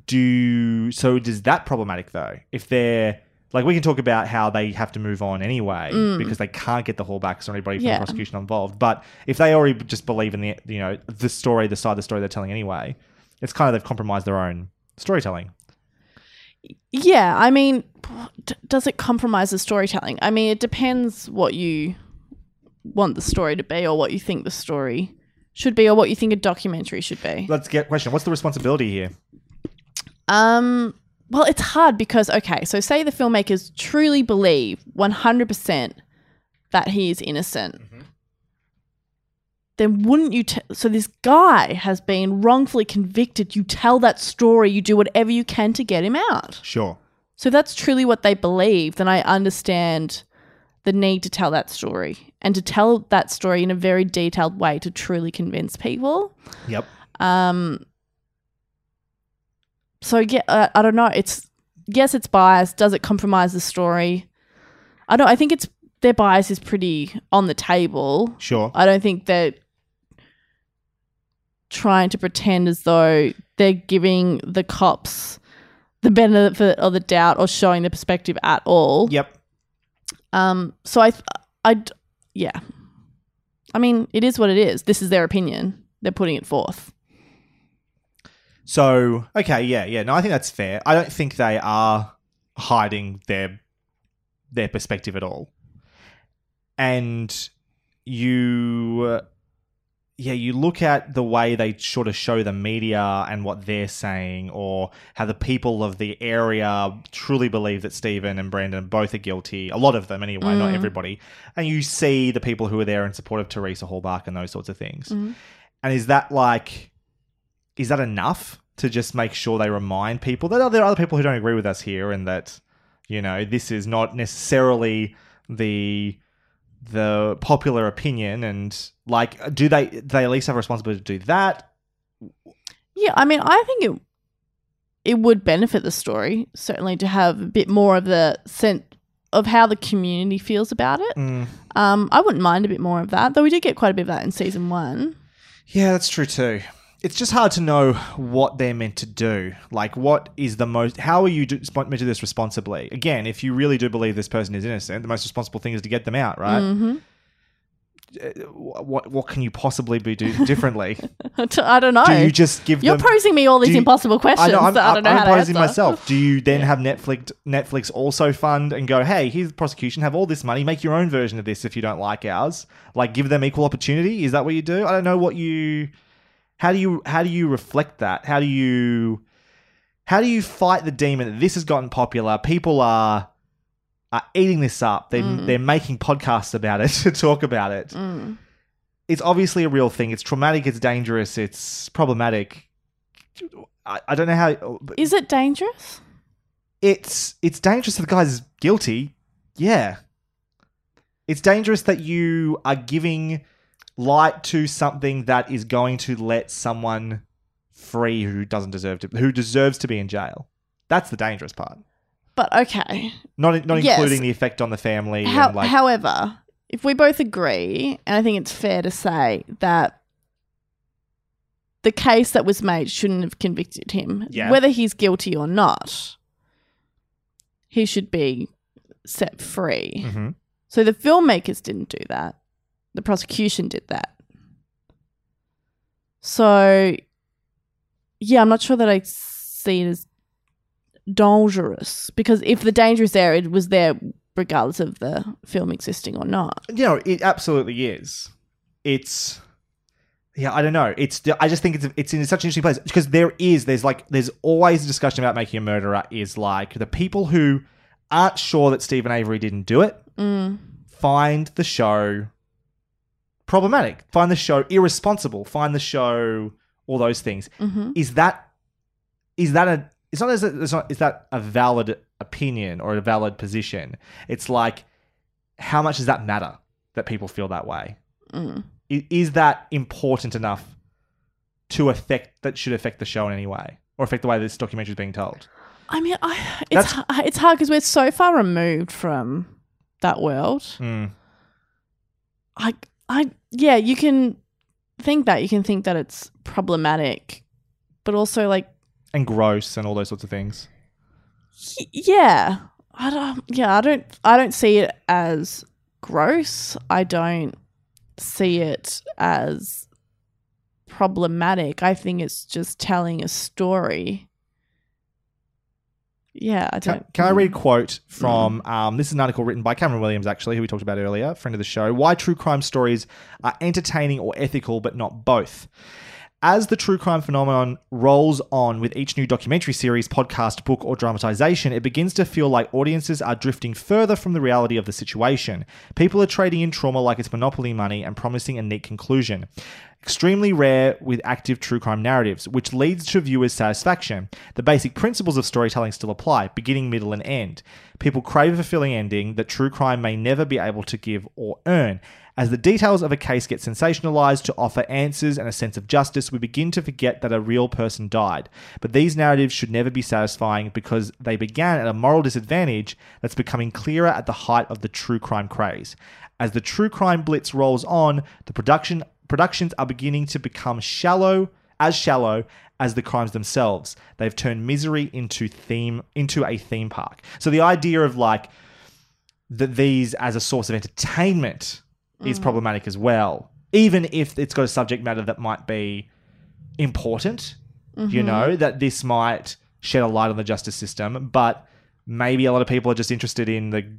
Do so does that problematic though if they're like we can talk about how they have to move on anyway Mm. because they can't get the halbachs or anybody from Yeah. the prosecution involved but if they already just believe in the you know the story the side of the story they're telling anyway it's kind of they've compromised their own storytelling Yeah, I mean, d- does it compromise the storytelling? I mean, it depends what you want the story to be or what you think the story should be or what you think a documentary should be. let's get question what's the responsibility here Um, well, it's hard because okay, so say the filmmakers truly believe 100% that he is innocent. then wouldn't you? T- so this guy has been wrongfully convicted. You tell that story. You do whatever you can to get him out. Sure. So if that's truly what they believe, then I understand the need to tell that story and to tell that story in a very detailed way to truly convince people. Yep. Um. So yeah, uh, I don't know. It's yes, it's biased. Does it compromise the story? I don't. I think it's their bias is pretty on the table. Sure. I don't think they're trying to pretend as though they're giving the cops the benefit of the doubt or showing the perspective at all. Yep. Um. So I, I, yeah. I mean, it is what it is. This is their opinion. They're putting it forth. So okay, yeah, yeah. No, I think that's fair. I don't think they are hiding their their perspective at all. And you, yeah, you look at the way they sort of show the media and what they're saying, or how the people of the area truly believe that Steven and Brendan both are guilty. A lot of them, anyway, not Mm. everybody. And you see the people who are there in support of Teresa Halbach and those sorts of things. Mhm. And is that like, is that enough to just make sure they remind people that there are other people who don't agree with us here, and that you know this is not necessarily the the popular opinion, and like, do they do they at least have a responsibility to do that? Yeah, I mean, I think it it would benefit the story certainly to have a bit more of the sense of how the community feels about it. Mm. Um, I wouldn't mind a bit more of that, though we did get quite a bit of that in season one. Yeah, that's true too. It's just hard to know what they're meant to do. Like, what is the most? How are you do, meant to do this responsibly? Again, if you really do believe this person is innocent, the most responsible thing is to get them out, right? Mhm. Uh, What what can you possibly be do differently? I don't know. Do you just give You're them? posing me all these you- impossible questions I know. I'm, that I don't know I'm how to posing answer. myself. Do you then have Netflix Netflix also fund and go, hey, here's the prosecution, have all this money, make your own version of this if you don't like ours. Like give them equal opportunity. Is that what you do? I don't know what you. How do you how do you reflect that? How do you how do you fight the demon that this has gotten popular? People are are eating this up. They Mm. they're making podcasts about it to talk about it Mm. it's obviously a real thing. It's traumatic. It's dangerous. It's problematic. I, I don't know how. Is it dangerous? It's it's dangerous that the guy's guilty. Yeah. It's dangerous that you are giving light to something that is going to let someone free who doesn't deserve to who deserves to be in jail. That's the dangerous part. But okay. Not not Yes. including the effect on the family. How, like, however, if we both agree, and I think it's fair to say that the case that was made shouldn't have convicted him, Yeah. whether he's guilty or not, he should be set free. Mhm. So the filmmakers didn't do that. The prosecution did that. So, yeah, I'm not sure that I see it as dangerous because if the danger is there, it was there regardless of the film existing or not. you know, it absolutely is. It's yeah, I don't know. It's I just think it's it's in such an interesting place because there is there's like there's always a discussion about making a murderer is like the people who aren't sure that Steven Avery didn't do it Mm. find the show problematic, find the show irresponsible, find the show all those things. Mhm. Is that is that a it's not as it's not is that a valid opinion or a valid position? It's like how much does that matter that people feel that way? Mm. I- Is that important enough to affect that should affect the show in any way or affect the way this documentary is being told? I mean, I, it's That's- it's hard because we're so far removed from that world. Mm. I I yeah, you can think that you can think that it's problematic, but also like And gross and all those sorts of things. y- yeah, I don't um, yeah, I don't I don't see it as gross. I don't see it as problematic. I think it's just telling a story. Yeah, I Can, don't. can I read a quote from um, this is an article written by Cameron Williams, actually, who we talked about earlier, friend of the show. Why true crime stories are entertaining or ethical, but not both. as the true crime phenomenon rolls on with each new documentary series, podcast, book, or dramatization, it begins to feel like audiences are drifting further from the reality of the situation. People are trading in trauma like it's monopoly money and promising a neat conclusion. Extremely rare with active true crime narratives, which leads to viewers' satisfaction. The basic principles of storytelling still apply beginning, middle, and end. People crave a fulfilling ending that true crime may never be able to give or earn. As the details of a case get sensationalized to offer answers and a sense of justice, we begin to forget that a real person died. But these narratives should never be satisfying because they began at a moral disadvantage that's becoming clearer at the height of the true crime craze. As the true crime blitz rolls on, the production productions are beginning to become shallow, as shallow as the crimes themselves. They've turned misery into theme into a theme park. So the idea of like that these as a source of entertainment is mm. problematic as well. Even if it's got a subject matter that might be important, you mm-hmm. know, that this might shed a light on the justice system, but maybe a lot of people are just interested in the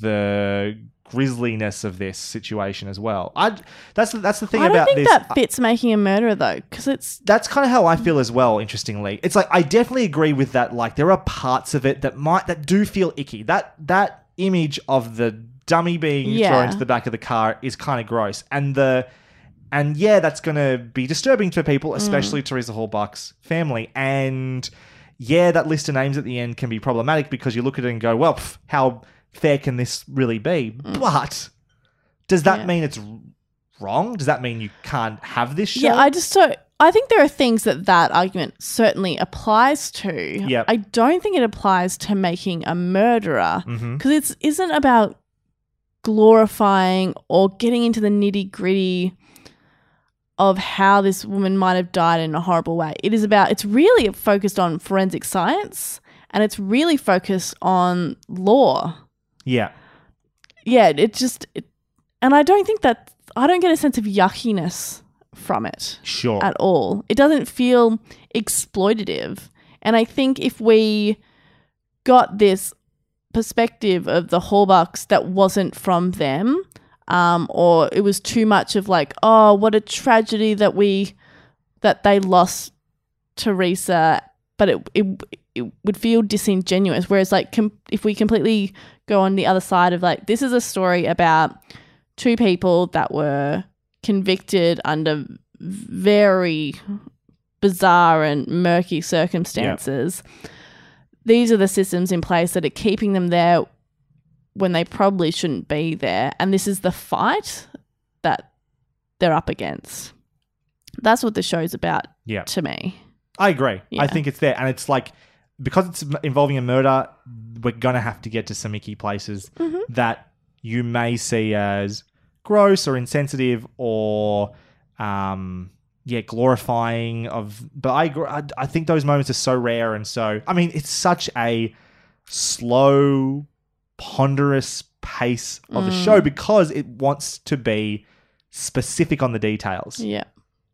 the grisliness of this situation as well. I that's the, that's the thing about this I don't about think this. that fits making a murderer though, because it's that's kind of how I feel as well. Interestingly, it's like I definitely agree with that. Like there are parts of it that might that do feel icky. That that image of the dummy being Yeah. thrown to the back of the car is kind of gross, and the and yeah, that's going to be disturbing for people, Mm. especially Teresa Halbach's family. And yeah, that list of names at the end can be problematic because you look at it and go, well, pff, how fair can this really be? But does that Mm. Yeah. mean it's wrong? Does that mean you can't have this show? yeah. I just don't. I think there are things that that argument certainly applies to. Yep. I don't think it applies to making a murderer because it's isn't about glorifying or getting into the nitty gritty of how this woman might have died in a horrible way. It is about, it's really focused on forensic science and it's really focused on law. Yeah. Yeah, it just, it, and I don't think that, I don't get a sense of yuckiness from it Sure. at all. It doesn't feel exploitative. And I think if we got this perspective of the Halbachs that wasn't from them, um, or it was too much of like, oh, what a tragedy that we that they lost Teresa, but it it, it would feel disingenuous. Whereas like com- if we completely go on the other side of like this is a story about two people that were convicted under very bizarre and murky circumstances. These are the systems in place that are keeping them there when they probably shouldn't be there. And this is the fight that they're up against. That's what the show's about Yeah. to me. I agree. I think it's there, and it's like because it's involving a murder, we're gonna have to get to some icky places Mm-hmm. that you may see as gross or insensitive or, um, yeah, glorifying of. But I, I, think those moments are so rare and so. I mean, it's such a slow, ponderous pace of the Mm. show because it wants to be specific on the details Yeah.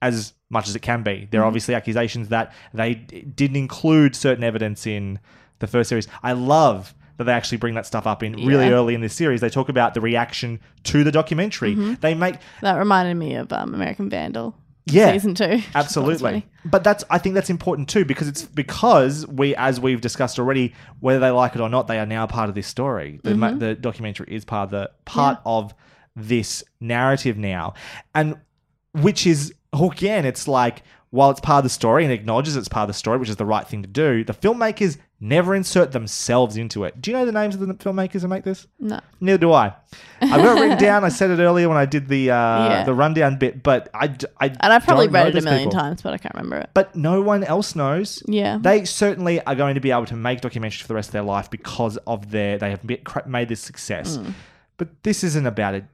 as much as it can be. Mm-hmm. There are obviously accusations that they d- didn't include certain evidence in the first series. I love that they actually bring that stuff up in really Yeah. early in this series. They talk about the reaction to the documentary. Mm-hmm. They make That reminded me of um, American Vandal. yeah, Season two. Was absolutely. funny. But that's I think that's important too because it's because we, as we've discussed already, whether they like it or not, they are now part of this story. The, ma- the documentary is part of the part of this narrative now, and which is again, it's like while it's part of the story and acknowledges it's part of the story, which is the right thing to do. The filmmakers never insert themselves into it. Do you know the names of the filmmakers who make this? No. Neither do I. I've got it written down. I said it earlier when I did the uh, Yeah. the rundown bit, but I, I And I've probably read it a million people. times, but I can't remember it. But no one else knows. Yeah. They certainly are going to be able to make documentaries for the rest of their life because of their they have made this success. Mm. But this isn't about it.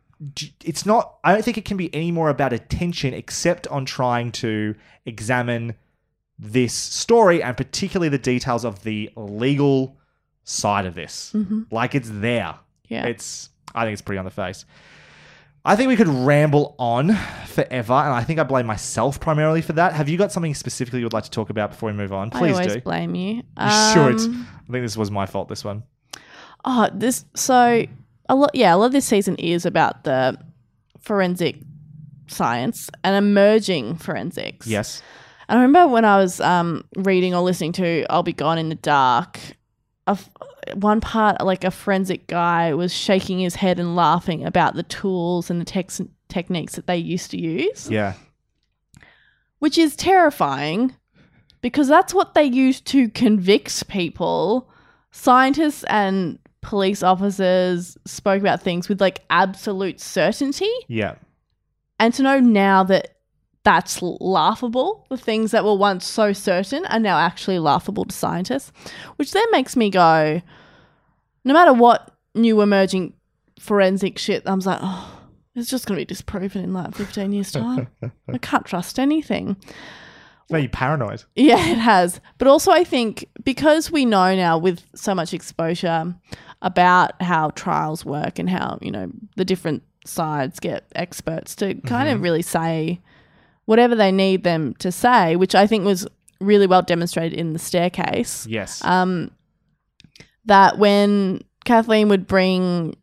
It's not. I don't think it can be any more about attention, except on trying to examine this story and particularly the details of the legal side of this. Like it's there. Yeah. It's. I think it's pretty on the face. I think we could ramble on forever, and I think I blame myself primarily for that. Have you got something specifically you would like to talk about before we move on? please I always do. blame you. You Um, should. I think this was my fault. This one. Oh, this so a lot. Yeah, a lot of this season is about the forensic science and emerging forensics. Yes. I remember when I was um, reading or listening to I'll Be Gone in the Dark, a f- one part, like a forensic guy was shaking his head and laughing about the tools and the tex- techniques that they used to use, Yeah. which is terrifying because that's what they used to convict people. Scientists and police officers spoke about things with like absolute certainty. Yeah. And to know now that that's laughable, the things that were once so certain are now actually laughable to scientists, which then makes me go, no matter what new emerging forensic shit, I'm like, oh, it's just going to be disproven in like 15 years' time. I can't trust anything. Are you paranoid? Yeah, it has. But also, I think because we know now with so much exposure about how trials work and how, you know, the different sides get experts to kind of really say whatever they need them to say, which I think was really well demonstrated in the staircase. Yes. Um, that when Kathleen would bring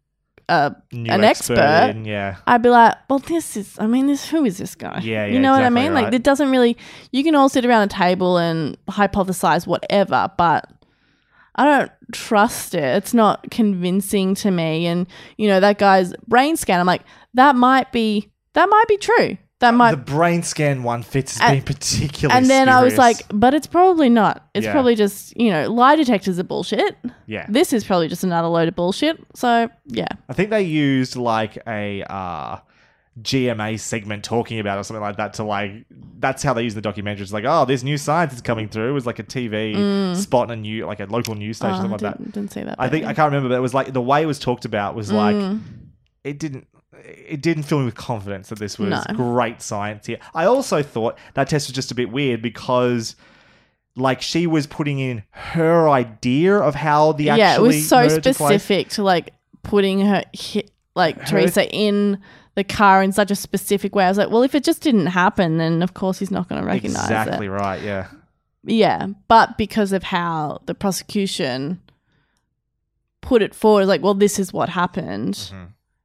a, an expert expert, in, yeah. I'd be like, well, this is, I mean, this, who is this guy? Yeah, You yeah, know what I mean? right. Like, it doesn't really, you can all sit around a table and hypothesize whatever, but I don't trust it. It's not convincing to me. And, you know, that guy's brain scan, I'm like, that might be, that might be true. That might, the brain scan one fits as And- being particularly and then I was like, but it's probably not. It's Yeah. probably just, you know, lie detectors are bullshit. Yeah. This is probably just another load of bullshit. So, yeah. I think they used like a uh, GMA segment talking about or something like that to like. That's how they use the documentary. It's like, oh, this new science is coming through. It was like a TV spot in a new, like a local news station, Oh, something like that. didn't see that. I think yeah. I can't remember, but it was like the way it was talked about was like Mm. it didn't. It didn't fill me with confidence that this was No. great science here. I also thought that test was just a bit weird because, like, she was putting in her idea of how the yeah, it was so murder took place. specific to like putting her, like Her- Teresa, in the car in such a specific way. I was like, well, if it just didn't happen, then of course he's not going to recognize Exactly it. Exactly right. Yeah. Yeah, but because of how the prosecution put it forward, like, well, this is what happened, Mm-hmm.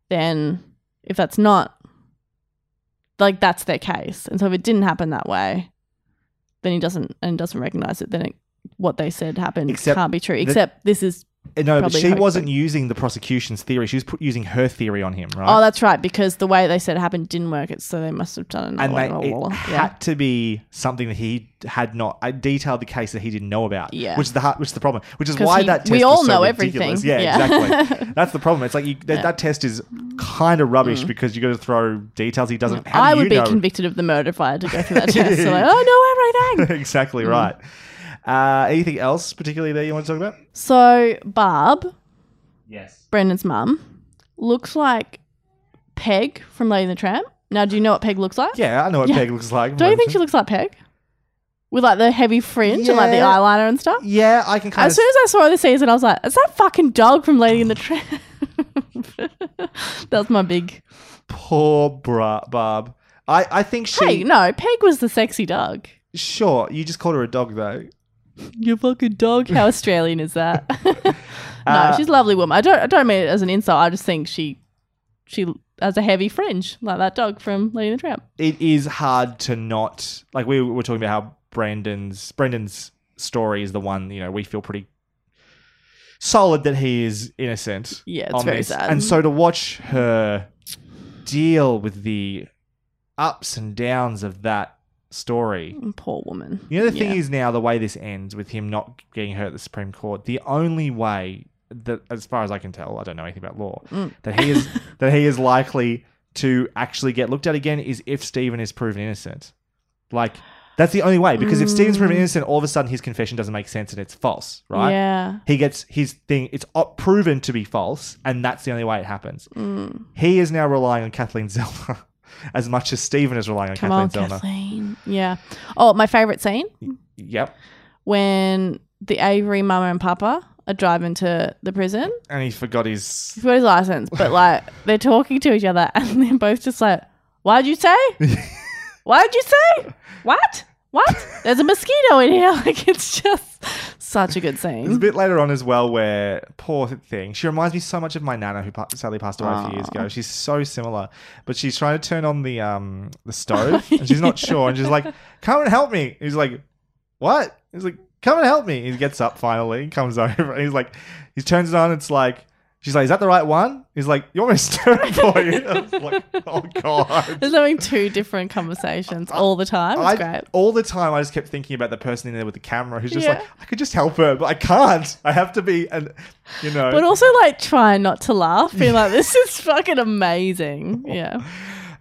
then if that's not, like, that's their case. And so if it didn't happen that way, then he doesn't and doesn't recognize it, then it, what they said happened Except can't be true. the- Except this is. Uh, No, but probably she hope- wasn't using the prosecution's theory. She was put, using her theory on him, right? Oh, that's right, because the way they said it happened didn't work. It so they must have done another and they, blah, it blah, blah. had Yeah. to be something that he had not I detailed the case that he didn't know about. Yeah. which is the heart, which is the problem. Which is 'Cause why he- that test we was all so know ridiculous. everything. Yeah, Yeah. exactly. That's the problem. It's like you, that, that test is kind of rubbish because you got to throw details he doesn't. How do I you would be know? convicted of the murder if I had to go through that test. So like, oh, I know everything. exactly Mm. right. Uh, anything else particularly there you want to talk about? So Barb, Yes. Brendan's mum, looks like Peg from Lady and the Tramp. Now, do you know what Peg looks like? Yeah, I know what Yeah. Peg looks like. Don't you think she looks like Peg? With like the heavy fringe and like the Yeah. eyeliner and stuff? Yeah, I can kind As of. soon as I saw her this season, I was like, is that fucking dog from Lady in the Tramp? was my big. Poor bra- Barb. I, I think she. Hey, no, Peg was the sexy dog. Sure, you just called her a dog though. You fucking dog. How Australian is that? no, Uh, she's a lovely woman. I don't. I don't mean it as an insult. I just think she, she has a heavy fringe like that dog from Lady and the Tramp. it is hard to not like we were talking about how Brandon's Brendan's story is the one you know we feel pretty solid that he is innocent. Yeah, it's very this. sad. And so to watch her deal with the ups and downs of that story. Poor woman. You know the thing Yeah. is now the way this ends with him not getting hurt at the Supreme Court. The only way that, as far as I can tell, I don't know anything about law, Mm. that he is that he is likely to actually get looked at again is if Steven is proven innocent. Like that's the only way because if Steven's proven Mm. innocent, all of a sudden his confession doesn't make sense and it's false, right? Yeah. He gets his thing. It's proven to be false, and that's the only way it happens. Mm. He is now relying on Kathleen Zellner as much as Steven is relying on Come Kathleen on, Zellner. Kathleen. Yeah. Oh, my favorite scene Yep. when the Avery mama and papa are driving to the prison. And he forgot his He's got his license, but like they're talking to each other, and they're both just like, "Why'd you say? Why'd you say? What?" What? There's a mosquito in here. Like it's just such a good There's a bit later on as well where poor thing. She reminds me so much of my nana who sadly passed away a few years ago. She's so similar, but she's trying to turn on the um the stove and she's not sure and she's like, "Come and help me." He's like, "What?" He's like, "Come and help me." He gets up finally, comes over, and he's like, he turns it on. It's like. She's like, is that the right one? He's like, you want me to stir it for you? I was like, oh god. There's having two different conversations all the time. It's I, great. all the time, I just kept thinking about the person in there with the camera who's just Yeah. like, I could just help her, but I can't. I have to be, and you know. But also like trying not to laugh, being like, this is fucking amazing. Yeah.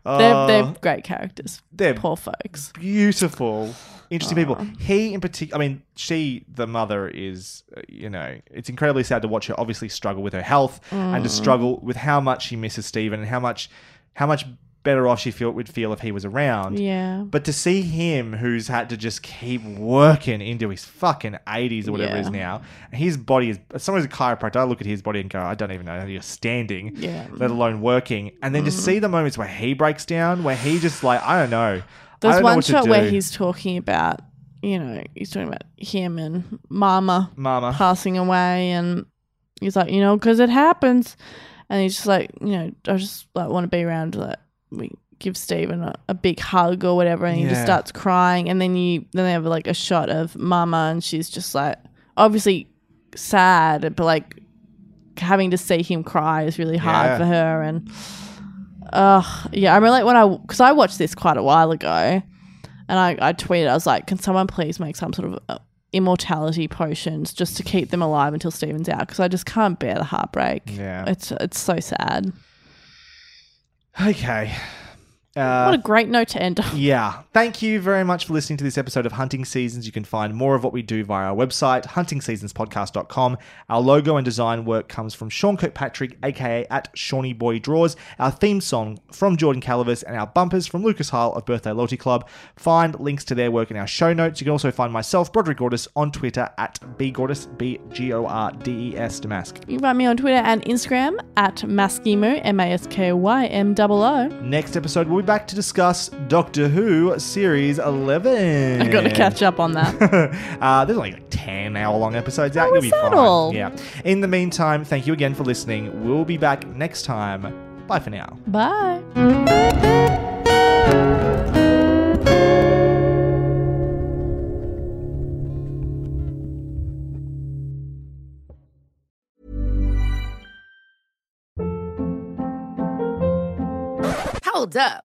They're, Uh, they're great characters. they're Poor folks. beautiful, interesting people. He, in particular, I mean, she, the mother, is, uh, you know, it's incredibly sad to watch her obviously struggle with her health and to struggle with how much she misses Steven and how much, how much better off she feel would feel if he was around. Yeah. But to see him, who's had to just keep working into his fucking 80s or whatever it is now, his body is. As someone who's a chiropractor, I look at his body and go, I don't even know how you're standing, Yeah. let alone working. And then to mm. see the moments where he breaks down, where he just like, I don't know. There's don't one what to shot where he's talking about, you know, he's talking about him and Mama Mama. passing away, and he's like, you know, because it happens, and he's just like, you know, I just like want to be around like we give Steven a, a big hug or whatever, and he just starts crying, and then you then they have like a shot of Mama, and she's just like obviously sad, but like having to see him cry is really hard Yeah. for her, and. Uh, yeah, I remember like when I, because I watched this quite a while ago, and I, I tweeted, I was like, can someone please make some sort of uh, immortality potions just to keep them alive until Steven's out? Because I just can't bear the heartbreak. Yeah. It's, it's so sad. Okay. What Uh, a great note to end on. yeah. Thank you very much for listening to this episode of Hunting Seasons. You can find more of what we do via our website, huntingseasonspodcast.com. Our logo and design work comes from Sean Kirkpatrick, aka at Shawnee Boy Draws. Our theme song from Jordan Calavis and our bumpers from Lucas Hile of Birthday Loyalty Club. Find links to their work in our show notes. You can also find myself, Broderick Gordis, on Twitter at bgordes, B G O R D E S Damask. You can find me on Twitter and Instagram at Maskymoo, M A S K Y M O O. Next episode, we'll be back to discuss Doctor Who Series 11. I've got to catch up on that. uh, there's only like 10 hour long episodes out. You'll be fine. all? Yeah. In the meantime, thank you again for listening. We'll be back next time. Bye for now. Bye. Hold up.